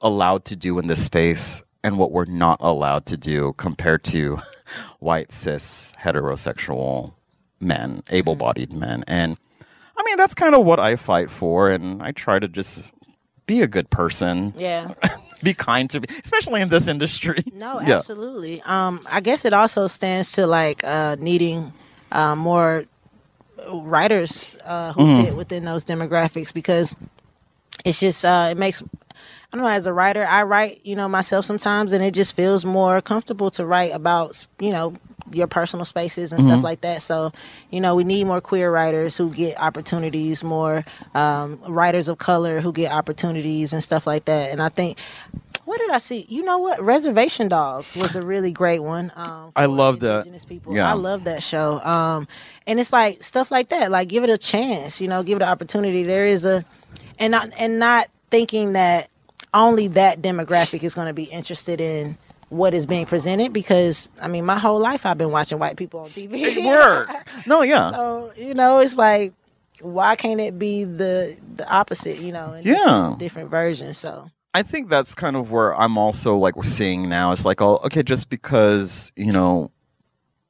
allowed to do in this space and what we're not allowed to do compared to [LAUGHS] white cis heterosexual men able-bodied men and i mean that's kind of what i fight for and i try to just be a good person Yeah. [LAUGHS] be kind to me especially in this industry [LAUGHS] No, Yeah. absolutely. Um, I guess it also stands to like uh, needing uh, more writers uh, who Mhm. fit within those demographics because it's just uh, it makes I don't know as a writer I write you know myself sometimes and it just feels more comfortable to write about you know your personal spaces and stuff Mhm. like that so you know we need more queer writers who get opportunities more um, writers of color who get opportunities and stuff like that and I think what did I see? You know what? Reservation Dogs was a really great one. Um, [LAUGHS] i love that yeah I love that show. Um, and it's like stuff like that. Like give it a chance. You know, give it an opportunity. There is a, and not and not thinking that only that demographic is going to be interested in what is being presented because I mean my whole life I've been watching white people on TV. work [LAUGHS] no yeah So you know it's like why can't it be the the opposite? You know, in Yeah. different, different versions. So I think that's kind of where I'm also like we're seeing now. It's like, oh, okay, just because you know,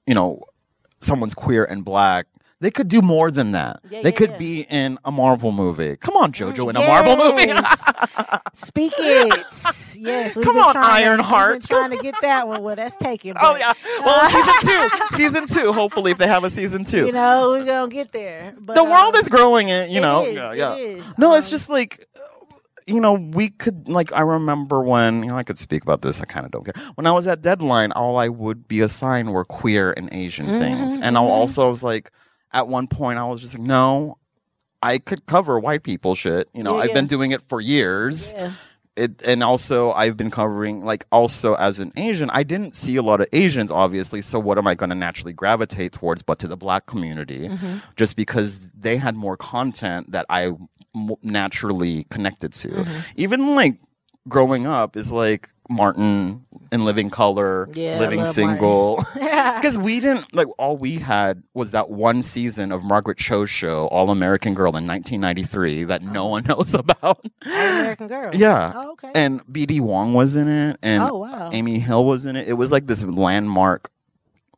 you know, someone's queer and black, they could do more than that. Yeah, they yeah, could yeah. be in a Marvel movie. Come on, JoJo, in a Marvel movie. [LAUGHS] Speak it. Yes. Come on, to- Ironheart. been trying to get that one. Well, that's taken. Oh yeah. Well, [LAUGHS] season two, season two. Hopefully, if they have a season two. You know, we're gonna get there. But the world um, is growing, and you it know, is, yeah, it yeah. is. No, it's just like, you know, we could like. I remember when you know I could speak about this. I kind of don't care. When I was at Deadline, all I would be assigned were queer and Asian things, Mhm, and I mhm. also was like, at one point, I was just like, no, I could cover white people shit. You know, Yeah, I've been doing it for years. Yeah. It, and also I've been covering like also as an Asian, I didn't see a lot of Asians obviously. So what am I going to naturally gravitate towards but to the black community, Mhm. just because they had more content that I naturally connected to. Mhm. Even like growing up is like Martin in Living Color, Yeah, Living Single. [LAUGHS] Because we didn't like all we had was that one season of Margaret Cho's show, All American Girl in 1993, that no oh. one [LAUGHS] knows about. All American Girl. Yeah. Oh, okay. And BD Wong was in it, and Oh, wow. Amy Hill was in it. It was like this landmark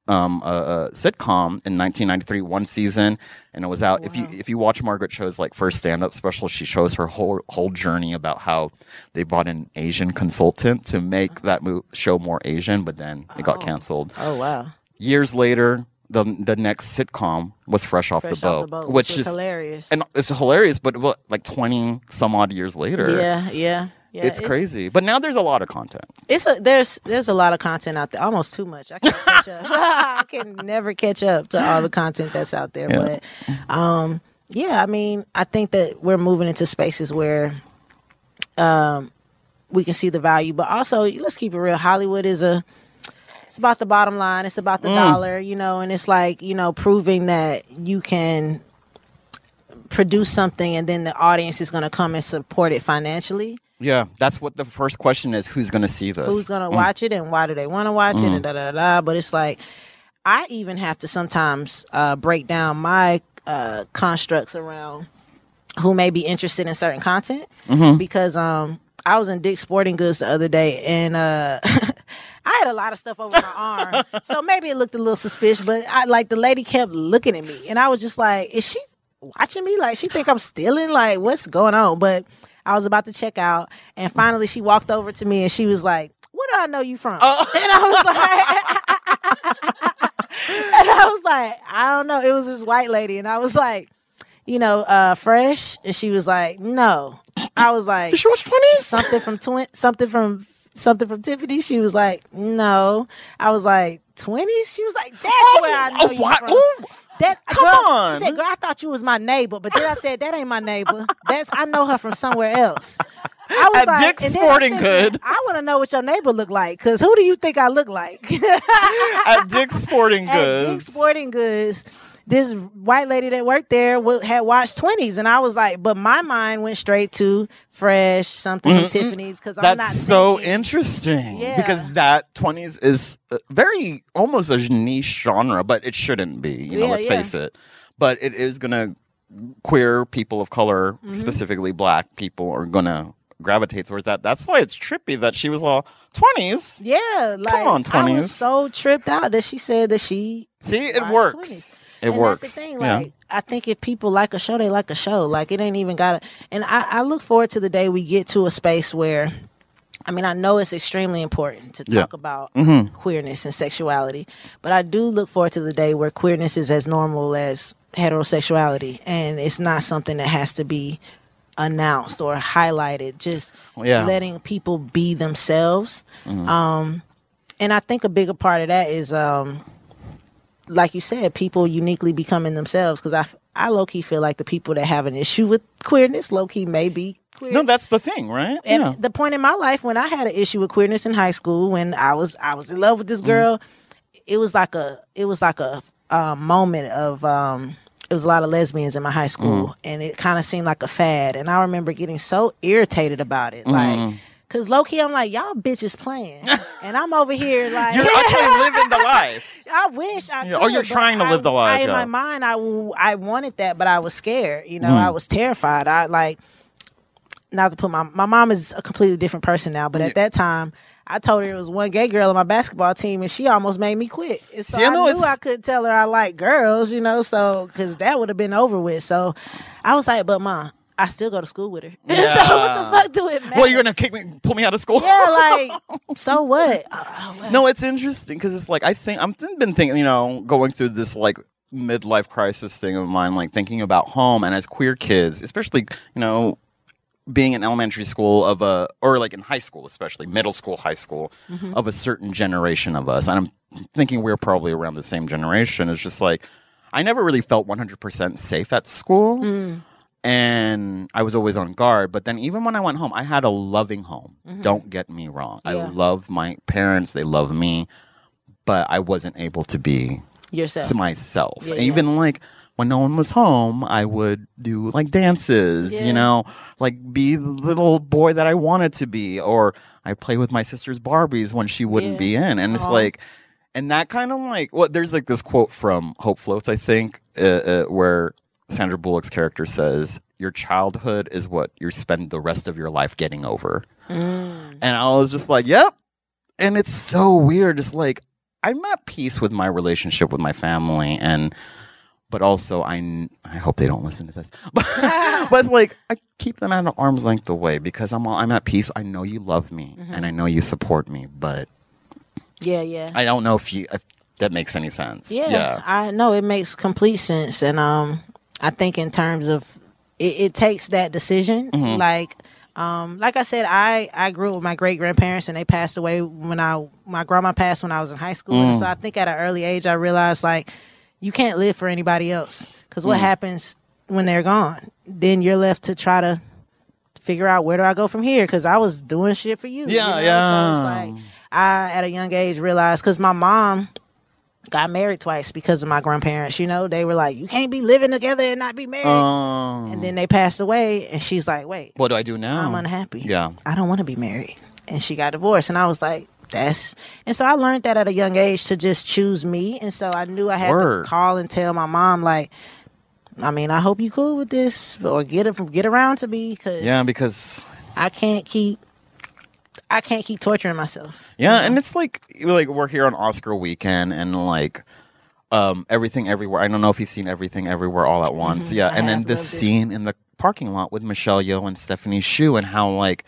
um, a, a sitcom in 1993, one season, and it was out. If you if you watch Margaret Cho's like first stand up special, she shows her whole whole journey about how they brought an Asian consultant to make that mo- show more Asian, but then it got canceled. Oh wow. Years later, the the next sitcom was Fresh Off, Fresh the, Off boat, the Boat, which, is hilarious. and it's hilarious. But what, like 20 some odd years later, Yeah, yeah. Yeah, it's, crazy. But now there's a lot of content. It's a there's there's a lot of content out there, almost too much. I can't catch up. [LAUGHS] [LAUGHS] I can never catch up to all the content that's out there. Yeah. But um, yeah, I mean, I think that we're moving into spaces where um, we can see the value, but also let's keep it real. Hollywood is a it's about the bottom line. It's about the Mm. dollar, you know, and it's like you know proving that you can produce something and then the audience is going to come and support it financially. Yeah, that's what the first question is. Who's going to see this? who's gonna Mm. watch it and why do they want to watch it Mm. and da da da. But it's like I even have to sometimes uh, break down my uh, constructs around who may be interested in certain content Mhm. because um I was in Dick's Sporting Goods the other day and uh [LAUGHS] I had a lot of stuff over my arm, so maybe it looked a little suspicious. But I like the lady kept looking at me, and I was just like, "Is she watching me? Like she think I'm stealing? Like what's going on?" But I was about to check out, and finally she walked over to me and she was like, "Where do I know you from?" [LAUGHS] And I was like, [LAUGHS] and I was like, I don't know. It was this white lady, and I was like, you know, uh, fresh, and she was like, no. I was like, Did she watch twenties? Something from twin, something from something from Tiffany. She was like, no. I was like, twenties. She was like, that's where I know oh, you what? from. Ooh. That Come girl, on. She said, "Girl, I thought you was my neighbor," but then I said, "That ain't my neighbor. That's I know her from somewhere else." I was At like, Dick's and then I'm Sporting thinking, Good. I want to know what your neighbor look like, cause who do you think I look like? At Dick's Sporting Goods. [LAUGHS] At Dick's Sporting Goods, this white lady that worked there had watched twenties, and I was like, but my mind went straight to Fresh, something Mm-mm. Tiffany's, because I'm That's not so thinking- interesting Yeah. because that 20s is uh, very almost a niche genre, but it shouldn't be. You know, Yeah, let's yeah. face it. But it is gonna queer people of color, Mm-hmm. specifically black people, are gonna gravitate towards that. That's why it's trippy that she was all 20s. Yeah, like on, I 20s. was so tripped out that she said that she See, it works. 20s. It and works. That's the thing. Yeah. I think if people like a show, they like a show. Like, it ain't even got to. And I, I look forward to the day we get to a space where, I mean, I know it's extremely important to Yeah. talk about Mhm. queerness and sexuality, but I do look forward to the day where queerness is as normal as heterosexuality, and it's not something that has to be announced or highlighted. Just Yeah. letting people be themselves. Mhm. Um, and I think a bigger part of that is, um, like you said, people uniquely becoming themselves. Because I, I low key feel like the people that have an issue with queerness, low key may be queer. No, that's the thing, right? And yeah. the point in my life when I had an issue with queerness in high school, when I was I was in love with Mm. this girl, it was like a it was like a, uh moment of um, it was a lot of lesbians in my high school, Mm. and it kind of seemed like a fad. And I remember getting so irritated about it, like. Cause low key, I'm like y'all bitches playing, [LAUGHS] and I'm over here like You're actually living the [LAUGHS] life. I wish I. Yeah, Could, or you're trying to I- live the life, I, in yeah. my mind, I, I wanted that, but I was scared. You know, Mm. I was terrified. I like not to put my my mom is a completely different person now, but at that time. I told her it was one gay girl on my basketball team, and she almost made me quit. And so See, I I, knew it's- I couldn't tell her I like girls, you know, so because that would have been over with. So I was like, "But mom, I still go to school with her. [LAUGHS] so what the fuck do it matter?" Well, you're gonna kick me, pull me out of school. yeah, like [LAUGHS] so what? Uh, no, it's interesting because it's like I think I'm th- been thinking, you know, going through this like midlife crisis thing of mine, like thinking about home and as queer kids, especially you know, being in elementary school of a or like in high school, especially middle school, high school Mhm. of a certain generation of us, and I'm thinking we're probably around the same generation. It's just like I never really felt 100% safe at school. Mm. And I was always on guard. But then, even when I went home, I had a loving home. Mhm. Don't get me wrong. I love my parents, they love me, but I wasn't able to be Yourself. to myself. Yeah, Even like when no one was home, I would do like dances, Yeah. you know, like be the little boy that I wanted to be. Or I play with my sister's Barbies when she wouldn't Yeah. be in. And it's like, and that kind of like, well, there's like this quote from Hope Floats, I think, uh, uh, where Sandra Bullock's character says, Your childhood is what you spend the rest of your life getting over. Mm. And I was just like, Yep. And it's so weird. It's like, I'm at peace with my relationship with my family and but also I I hope they don't listen to this. [LAUGHS] [LAUGHS] but it's like I keep them at an arm's length away because I'm I'm at peace. I know you love me Mm-hmm. and I know you support me, but Yeah, yeah. I don't know if you if that makes any sense. Yeah, I know it makes complete sense, and um, I think in terms of it, it takes that decision. Mhm. Like, um, like I said, I I grew up with my great grandparents, and they passed away when I my grandma passed when I was in high school, Mm. so I think at an early age I realized like you can't live for anybody else because what Mm. happens when they're gone? Then you're left to try to figure out where do I go from here because I was doing shit for you. you Yeah, know? yeah. So it's like I at a young age realized because my mom got married twice because of my grandparents. You know, they were like, "You can't be living together and not be married." Um, and then they passed away, and she's like, "Wait, what do I do now? I'm unhappy. Yeah. I don't want to be married." And she got divorced, and I was like, "That's." And so I learned that at a young age to just choose me, and so I knew I had Word. to call and tell my mom like. I mean, I hope you cool with this, or get it, from get around to me, because Yeah, because I can't keep, I can't keep torturing myself. Yeah, and it's like like we're here on Oscar weekend and like um everything everywhere. I don't know if you've seen everything everywhere all at once. Mhm, Yeah, I and then this it. scene in the parking lot with Michelle Yeoh and Stephanie Hsu and how like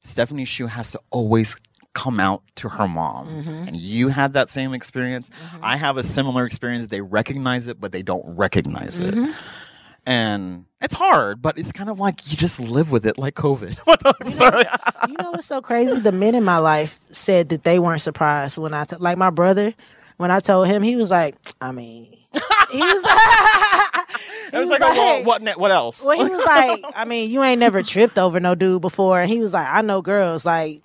Stephanie Hsu has to always come out to her mom. Mhm. And you had that same experience. I have a similar experience. They recognize it, but they don't recognize it. Mhm. And it's hard, but it's kind of like you just live with it like COVID. [LAUGHS] you know what's so crazy? The men in my life said that they weren't surprised when I t- like my brother. When I told him, he was like, I mean, he was. [LAUGHS] [LAUGHS] It was like, oh, well, what ne- what else? Well, he was like, I mean, you ain't never tripped over no dude before, and he was like, I know girls like.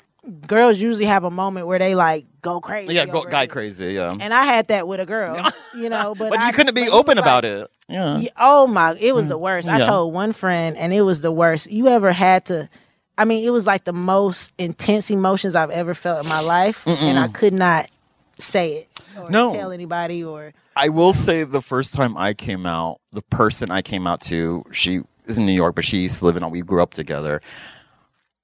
Girls usually have a moment where they like go crazy. yeah, go, guy it. crazy, yeah. And I had that with a girl, [LAUGHS] you know, but but I, you couldn't be open about like- it. Yeah. Yeah, oh my, it was mm, the worst. I told one friend, and it was the worst. You ever had to? I mean, it was like the most intense emotions I've ever felt in my life, and I could not say it or No. tell anybody or. I will say the first time I came out, the person I came out to, she is in New York, but she used to live in. We grew up together.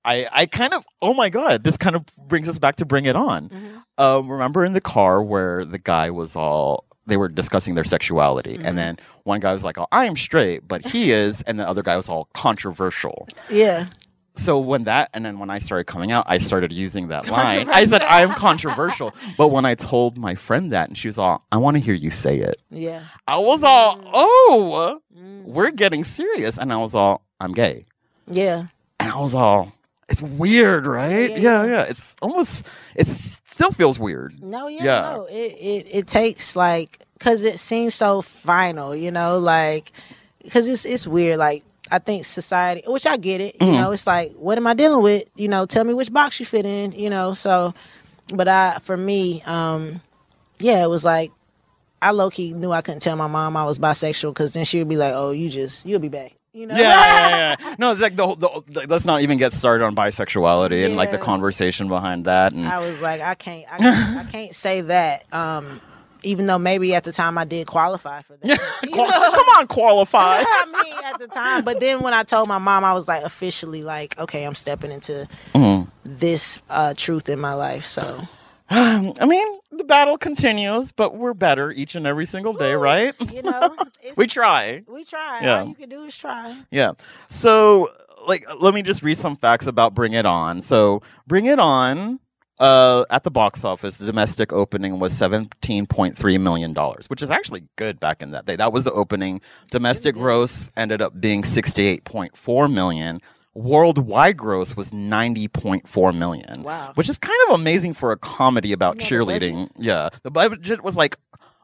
I I kind of oh my god, this kind of brings us back to Bring It On. Mm-hmm. Um, remember in the car where the guy was all they were discussing their sexuality, and mm-hmm. then one guy was like, "Oh, I am straight," but he is, and the other guy was all controversial. Yeah. So when that, and then when I started coming out, I started using that [LAUGHS] line. I said, "I am controversial," but when I told my friend that, and she was all, "I want to hear you say it." Yeah. I was all, mm. oh, mm. we're getting serious. And I was all, I'm gay. Yeah. And I was all, it's weird, right? Yeah, yeah. It's almost, it still feels weird. No, yeah, Yeah. no. It, it it takes like because it seems so final, you know, like because it's it's weird. Like I think society, which I get it, you Mhm. know, it's like what am I dealing with? You know, tell me which box you fit in, you know. So, but I for me, um, yeah, it was like I low key knew I couldn't tell my mom I was bisexual because then she would be like, oh, you just you'll be back. You know? Yeah, yeah, yeah. [LAUGHS] No, it's like the, whole- the, the let's not even get started on bisexuality and like the conversation behind that. And I was like, I can't, I [LAUGHS] can't, I can't say that. Um, even though maybe at the time I did qualify for that. [LAUGHS] Qual- come on, qualify. I mean, at the time, but then when I told my mom, I was like officially like, okay, I'm stepping into Mhm. this uh, truth in my life. So [SIGHS] I mean, the battle continues, but we're better each and every single day, right? you know, [LAUGHS] we try. we try. Yeah. All you can do is try. Yeah. So, like, let me just read some facts about Bring It On. So, Bring It On, uh, at the box office, the domestic opening was seventeen point three million dollars, which is actually good back in that day. That was the opening. Domestic gross ended up being sixty eight point four million. Worldwide gross was ninety point four million. Wow. Which is kind of amazing for a comedy about You know the cheerleading. Yeah. The budget was like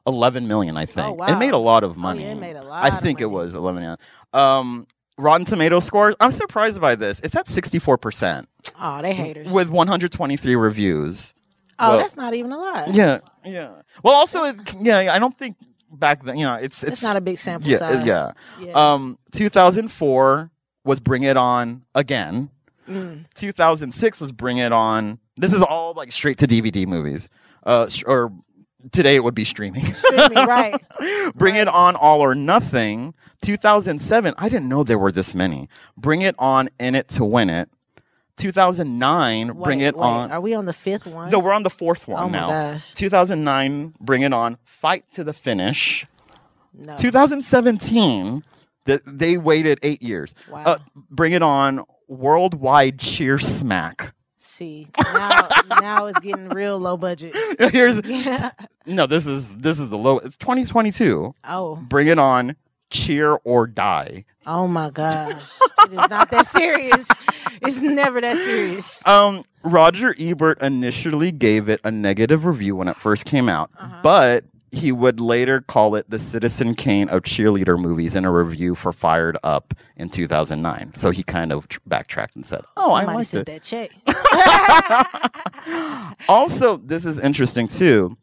11 million, I think. It wow. It made a lot of Oh, money. yeah, it made a lot I think it was 11 million. Um, Rotten Tomato score, I'm surprised by this. It's at 64% Oh, they haters. with 123 reviews. oh, Well, that's not even a lot. Yeah, yeah. Well, also, it, yeah, I don't think back then, you know, it's it's, It's not a big sample yeah, size. Yeah. Yeah. Um, 2004 was Bring It On again. Mm. 2006 was Bring It On. This is all like straight to DVD movies. Uh, or today it would be streaming. Streaming, right. [LAUGHS] Bring It On All or Nothing. 2007. I didn't know there were this many. Bring It On In It to Win It. 2009, Bring It wait, On. Are we on the fifth one? No, we're on the fourth one Oh now. gosh. 2009, Bring It On, Fight to the Finish. No. 2017, th- they waited eight years. Wow. Uh, Bring It On, Worldwide Cheer Smack. See, now [LAUGHS] now it's getting real low budget. [LAUGHS] Here's Yeah. no. This is this is the low. It's 2022. Oh, Bring It On, Cheer or Die. oh my gosh! It is not that serious. It's never that serious. Um, Roger Ebert initially gave it a negative review when it first came out, Uh-huh. but he would later call it the Citizen Kane of cheerleader movies in a review for Fired Up in 2009. So he kind of tr- backtracked and said, "Oh, I Somebody liked sent it." that check. [LAUGHS] Also, this is interesting too.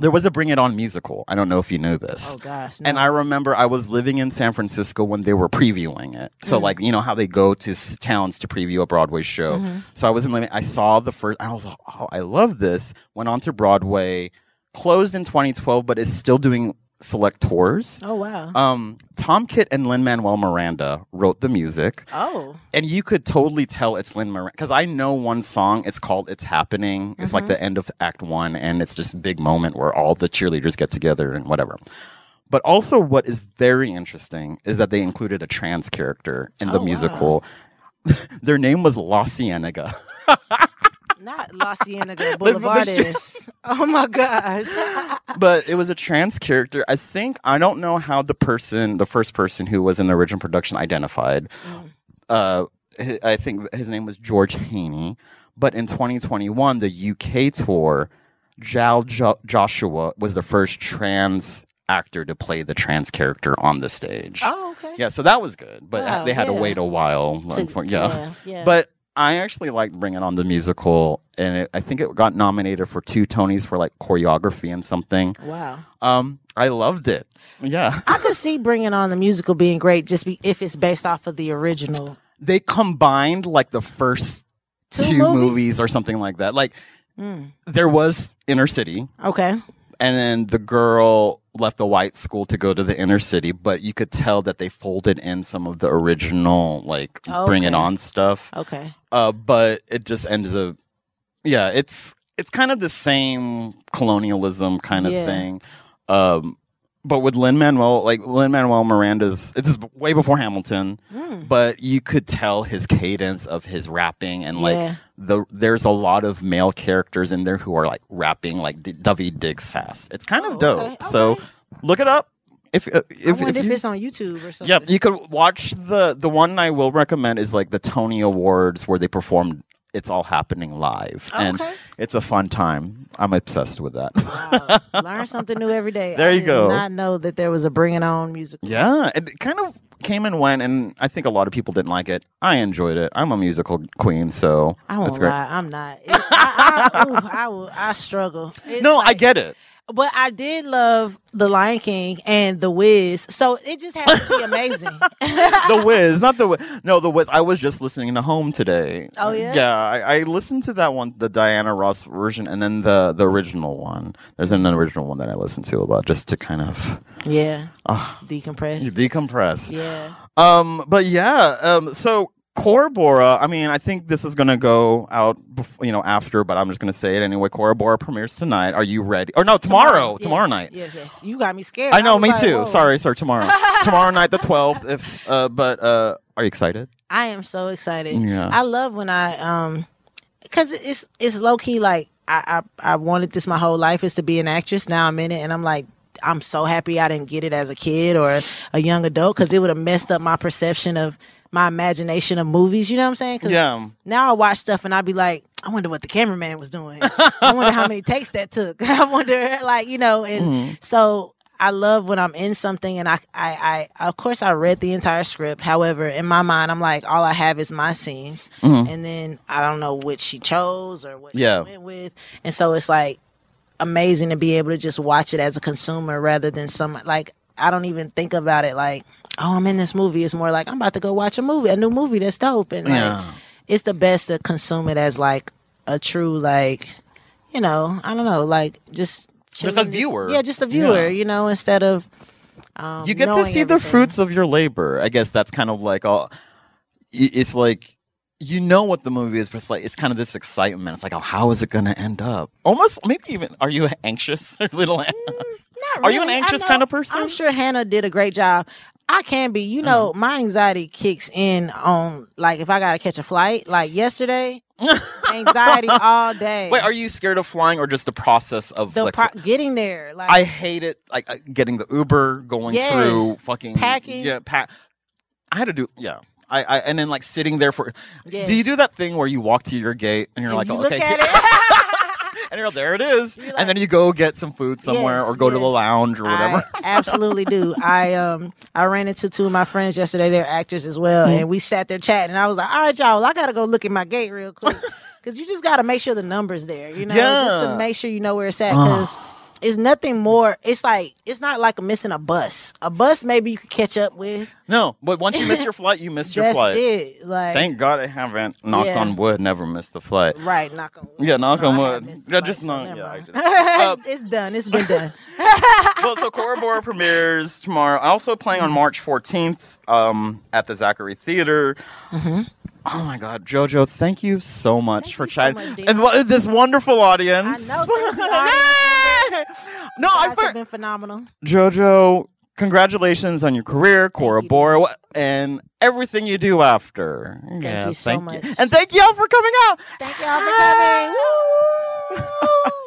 There was a Bring It On musical. I don't know if you knew this. Oh gosh! And. I remember I was living in San Francisco when they were previewing it. So, Mhm. like, you know how they go to s- towns to preview a Broadway show. Mhm. So I was in living. I saw the first. I was like, oh, I love this. Went on to Broadway, closed in 2012, but is still doing select tours. Oh wow! Um, Tom Kitt and Lin Manuel Miranda wrote the music. oh, And you could totally tell it's Lin Miranda because I know one song. It's called "It's Happening." It's like Mhm. the end of Act One, and it's just big moment where all the cheerleaders get together and whatever. But also, what is very interesting is that they included a trans character in the Oh, wow. musical. [LAUGHS] Their name was La Cienega. [LAUGHS] not La Cienega [LAUGHS] Boulevard is. Oh my gosh! [LAUGHS] but it was a trans character. I think I don't know how the person, the first person who was in the original production, identified. Uh, I think his name was George Haney. But in 2021, the UK tour, Jal jo- Joshua was the first trans actor to play the trans character on the stage. Oh, okay. Yeah, so that was good, but Wow, they had to wait a while. Yeah. yeah, yeah. but I actually liked bringing on the musical, and it, I think it got nominated for two Tonys for like choreography and something. Wow. Um, I loved it. Yeah, [LAUGHS] I could see bringing on the musical being great, just be, if it's based off of the original. they combined like the first Two two, movies? movies? or something like that. Like Mm. there was Inner City, Okay. and then the girl left the white school to go to the inner city, but you could tell that they folded in some of the original like Bring It On stuff. Okay. Uh, but it just ends up, yeah, it's it's kind of the same colonialism kind of Yeah. thing. Um, but with Lin Manuel, like Lin Manuel Miranda's, it's way before Hamilton, Mm. but you could tell his cadence of his rapping and like Yeah. the there's a lot of male characters in there who are like rapping like D- Daveed Diggs fast. It's kind of dope. Oh, okay, So look it up. If uh, if, wonder if, you- it's on YouTube or something. Yep, you could watch the the one I will recommend is like the Tony Awards where they performed It's All Happening live, oh, and it's a fun time. I'm obsessed with that. Wow. [LAUGHS] Learn something new every day. There I you did go. Not know that there was a Bring It On musical. yeah, it kind of came and went, and I think a lot of people didn't like it. I enjoyed it. I'm a musical queen, so I won't lie, I'm not. It- I, I, ooh, I, I struggle. It's No, I get it. But I did love The Lion King and The Wiz, so it just had to be [LAUGHS] amazing. [LAUGHS] the Wiz, not the Wiz. No, the Wiz. I was just listening to Home today. Oh, yeah? Yeah, I, I listened to that one, the Diana Ross version, and then the the original one. There's an original one that I listened to a lot, just to kind of yeah, uh, decompress. decompress. Yeah. Um, but yeah, um, so Cora Bora. I mean, I think this is gonna go out, bef- you know, after, but I'm just gonna say it anyway. Cora Bora premieres tonight. Are you ready? Or no, tomorrow. Tomorrow, yes, night. Yes, yes. You got me scared. I know, was me like, too. whoa. Sorry, sir. Tomorrow. [LAUGHS] tomorrow night, the 12th. If, uh, but uh, are you excited? I am so excited. Yeah. I love when I um because it's it's low key like I, I I wanted this my whole life is to be an actress. Now I'm in it and I'm like I'm so happy I didn't get it as a kid or a young adult because it would have messed up my perception of my imagination of movies. You know what I'm saying? 'Cause Yeah. Now I watch stuff and I'd be like, I wonder what the cameraman was doing. I wonder how many takes that took. [LAUGHS] I wonder, like, you know, and Mhm. so I love when I'm in something and I, I, I, of course, I read the entire script. However, in my mind, I'm like, all I have is my scenes, Mhm. and then I don't know which she chose or what Yeah. she went with, and so it's like amazing to be able to just watch it as a consumer rather than some like I don't even think about it like, oh, I'm in this movie. It's more like I'm about to go watch a movie, a new movie that's dope, and like, Yeah. it's the best to consume it as like a true like, you know, I don't know, like just Just a viewer. yeah, just a viewer, Yeah. you know, instead of um, you get to see the fruits of your labor. I guess that's kind of like all. It's like you know what the movie is, but it's like it's kind of this excitement. It's like, oh, how is it going to end up? Almost, maybe even. Are you [LAUGHS] anxious, [LAUGHS] little? Hannah? Not Are you an anxious know- kind of person? I'm sure Hannah did a great job. I can be. You know, my anxiety kicks in on like if I gotta catch a flight. Like yesterday, anxiety [LAUGHS] all day. Wait, are you scared of flying or just the process of the like? pro- getting there? Like I hate it. Like uh, getting the Uber, going Yes. through fucking Packing. Yeah, pack. I had to do. Yeah. I, I and then like sitting there for. Yes. Do you do that thing where you walk to your gate and you're and like, you oh, look okay, at here- it. [LAUGHS] and you're there it is, and then you go get some food somewhere Yes, or go to the lounge or whatever. I absolutely do. [LAUGHS] I um I ran into two of my friends yesterday. They're actors as well, Mm-hmm. and we sat there chatting. And I was like, "All right, y'all, I gotta go look at my gate real quick [LAUGHS] because you just gotta make sure the numbers there. You know, just to make sure you know where it's at because." It's nothing more. It's like it's not like missing a bus. A bus maybe you could catch up with. no, but once you miss your [LAUGHS] flight, you miss your That's flight. it. Like Thank God I haven't knocked Yeah. on wood, never missed a flight. right, knock on. Wood. Yeah, knock No, on wood. the Yeah, just so knock. Yeah, I. [LAUGHS] [LAUGHS] Uh, it's, it's done. It's been done. well, so Cora Bora premieres tomorrow. Also playing on March 14th um, at the Zachary Theater. Oh my God, JoJo! Thank you so much for you so much, and this wonderful audience. I know. Thank [LAUGHS] you, no, I guys for- have been phenomenal. JoJo. Congratulations on your career, Cora Bora, wha- and everything you do after. yeah, you so thank much. and thank y'all for coming out. Thank y'all for coming. Woo!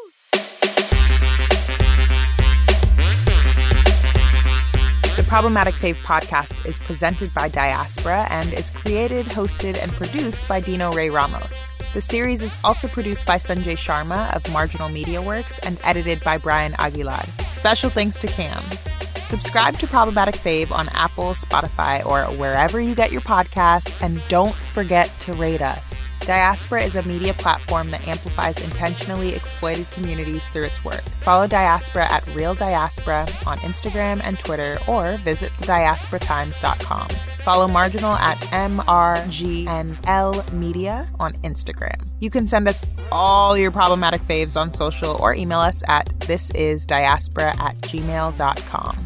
The Problematic Fave podcast is presented by Diaspora and is created, hosted, and produced by Dino Ray Ramos. The series is also produced by Sanjay Sharma of Marginal Media Works and edited by Brian Aguilar. Special thanks to Cam. Subscribe to Problematic Fave on Apple, Spotify, or wherever you get your podcasts, and don't forget to rate us. Diaspora is a media platform that amplifies intentionally exploited communities through its work. Follow Diaspora at Real Diaspora on Instagram and Twitter, or visit thediasporatimes.com. Follow Marginal at MRGNL Media on Instagram. You can send us all your problematic faves on social or email us at thisisdiaspora at gmail.com.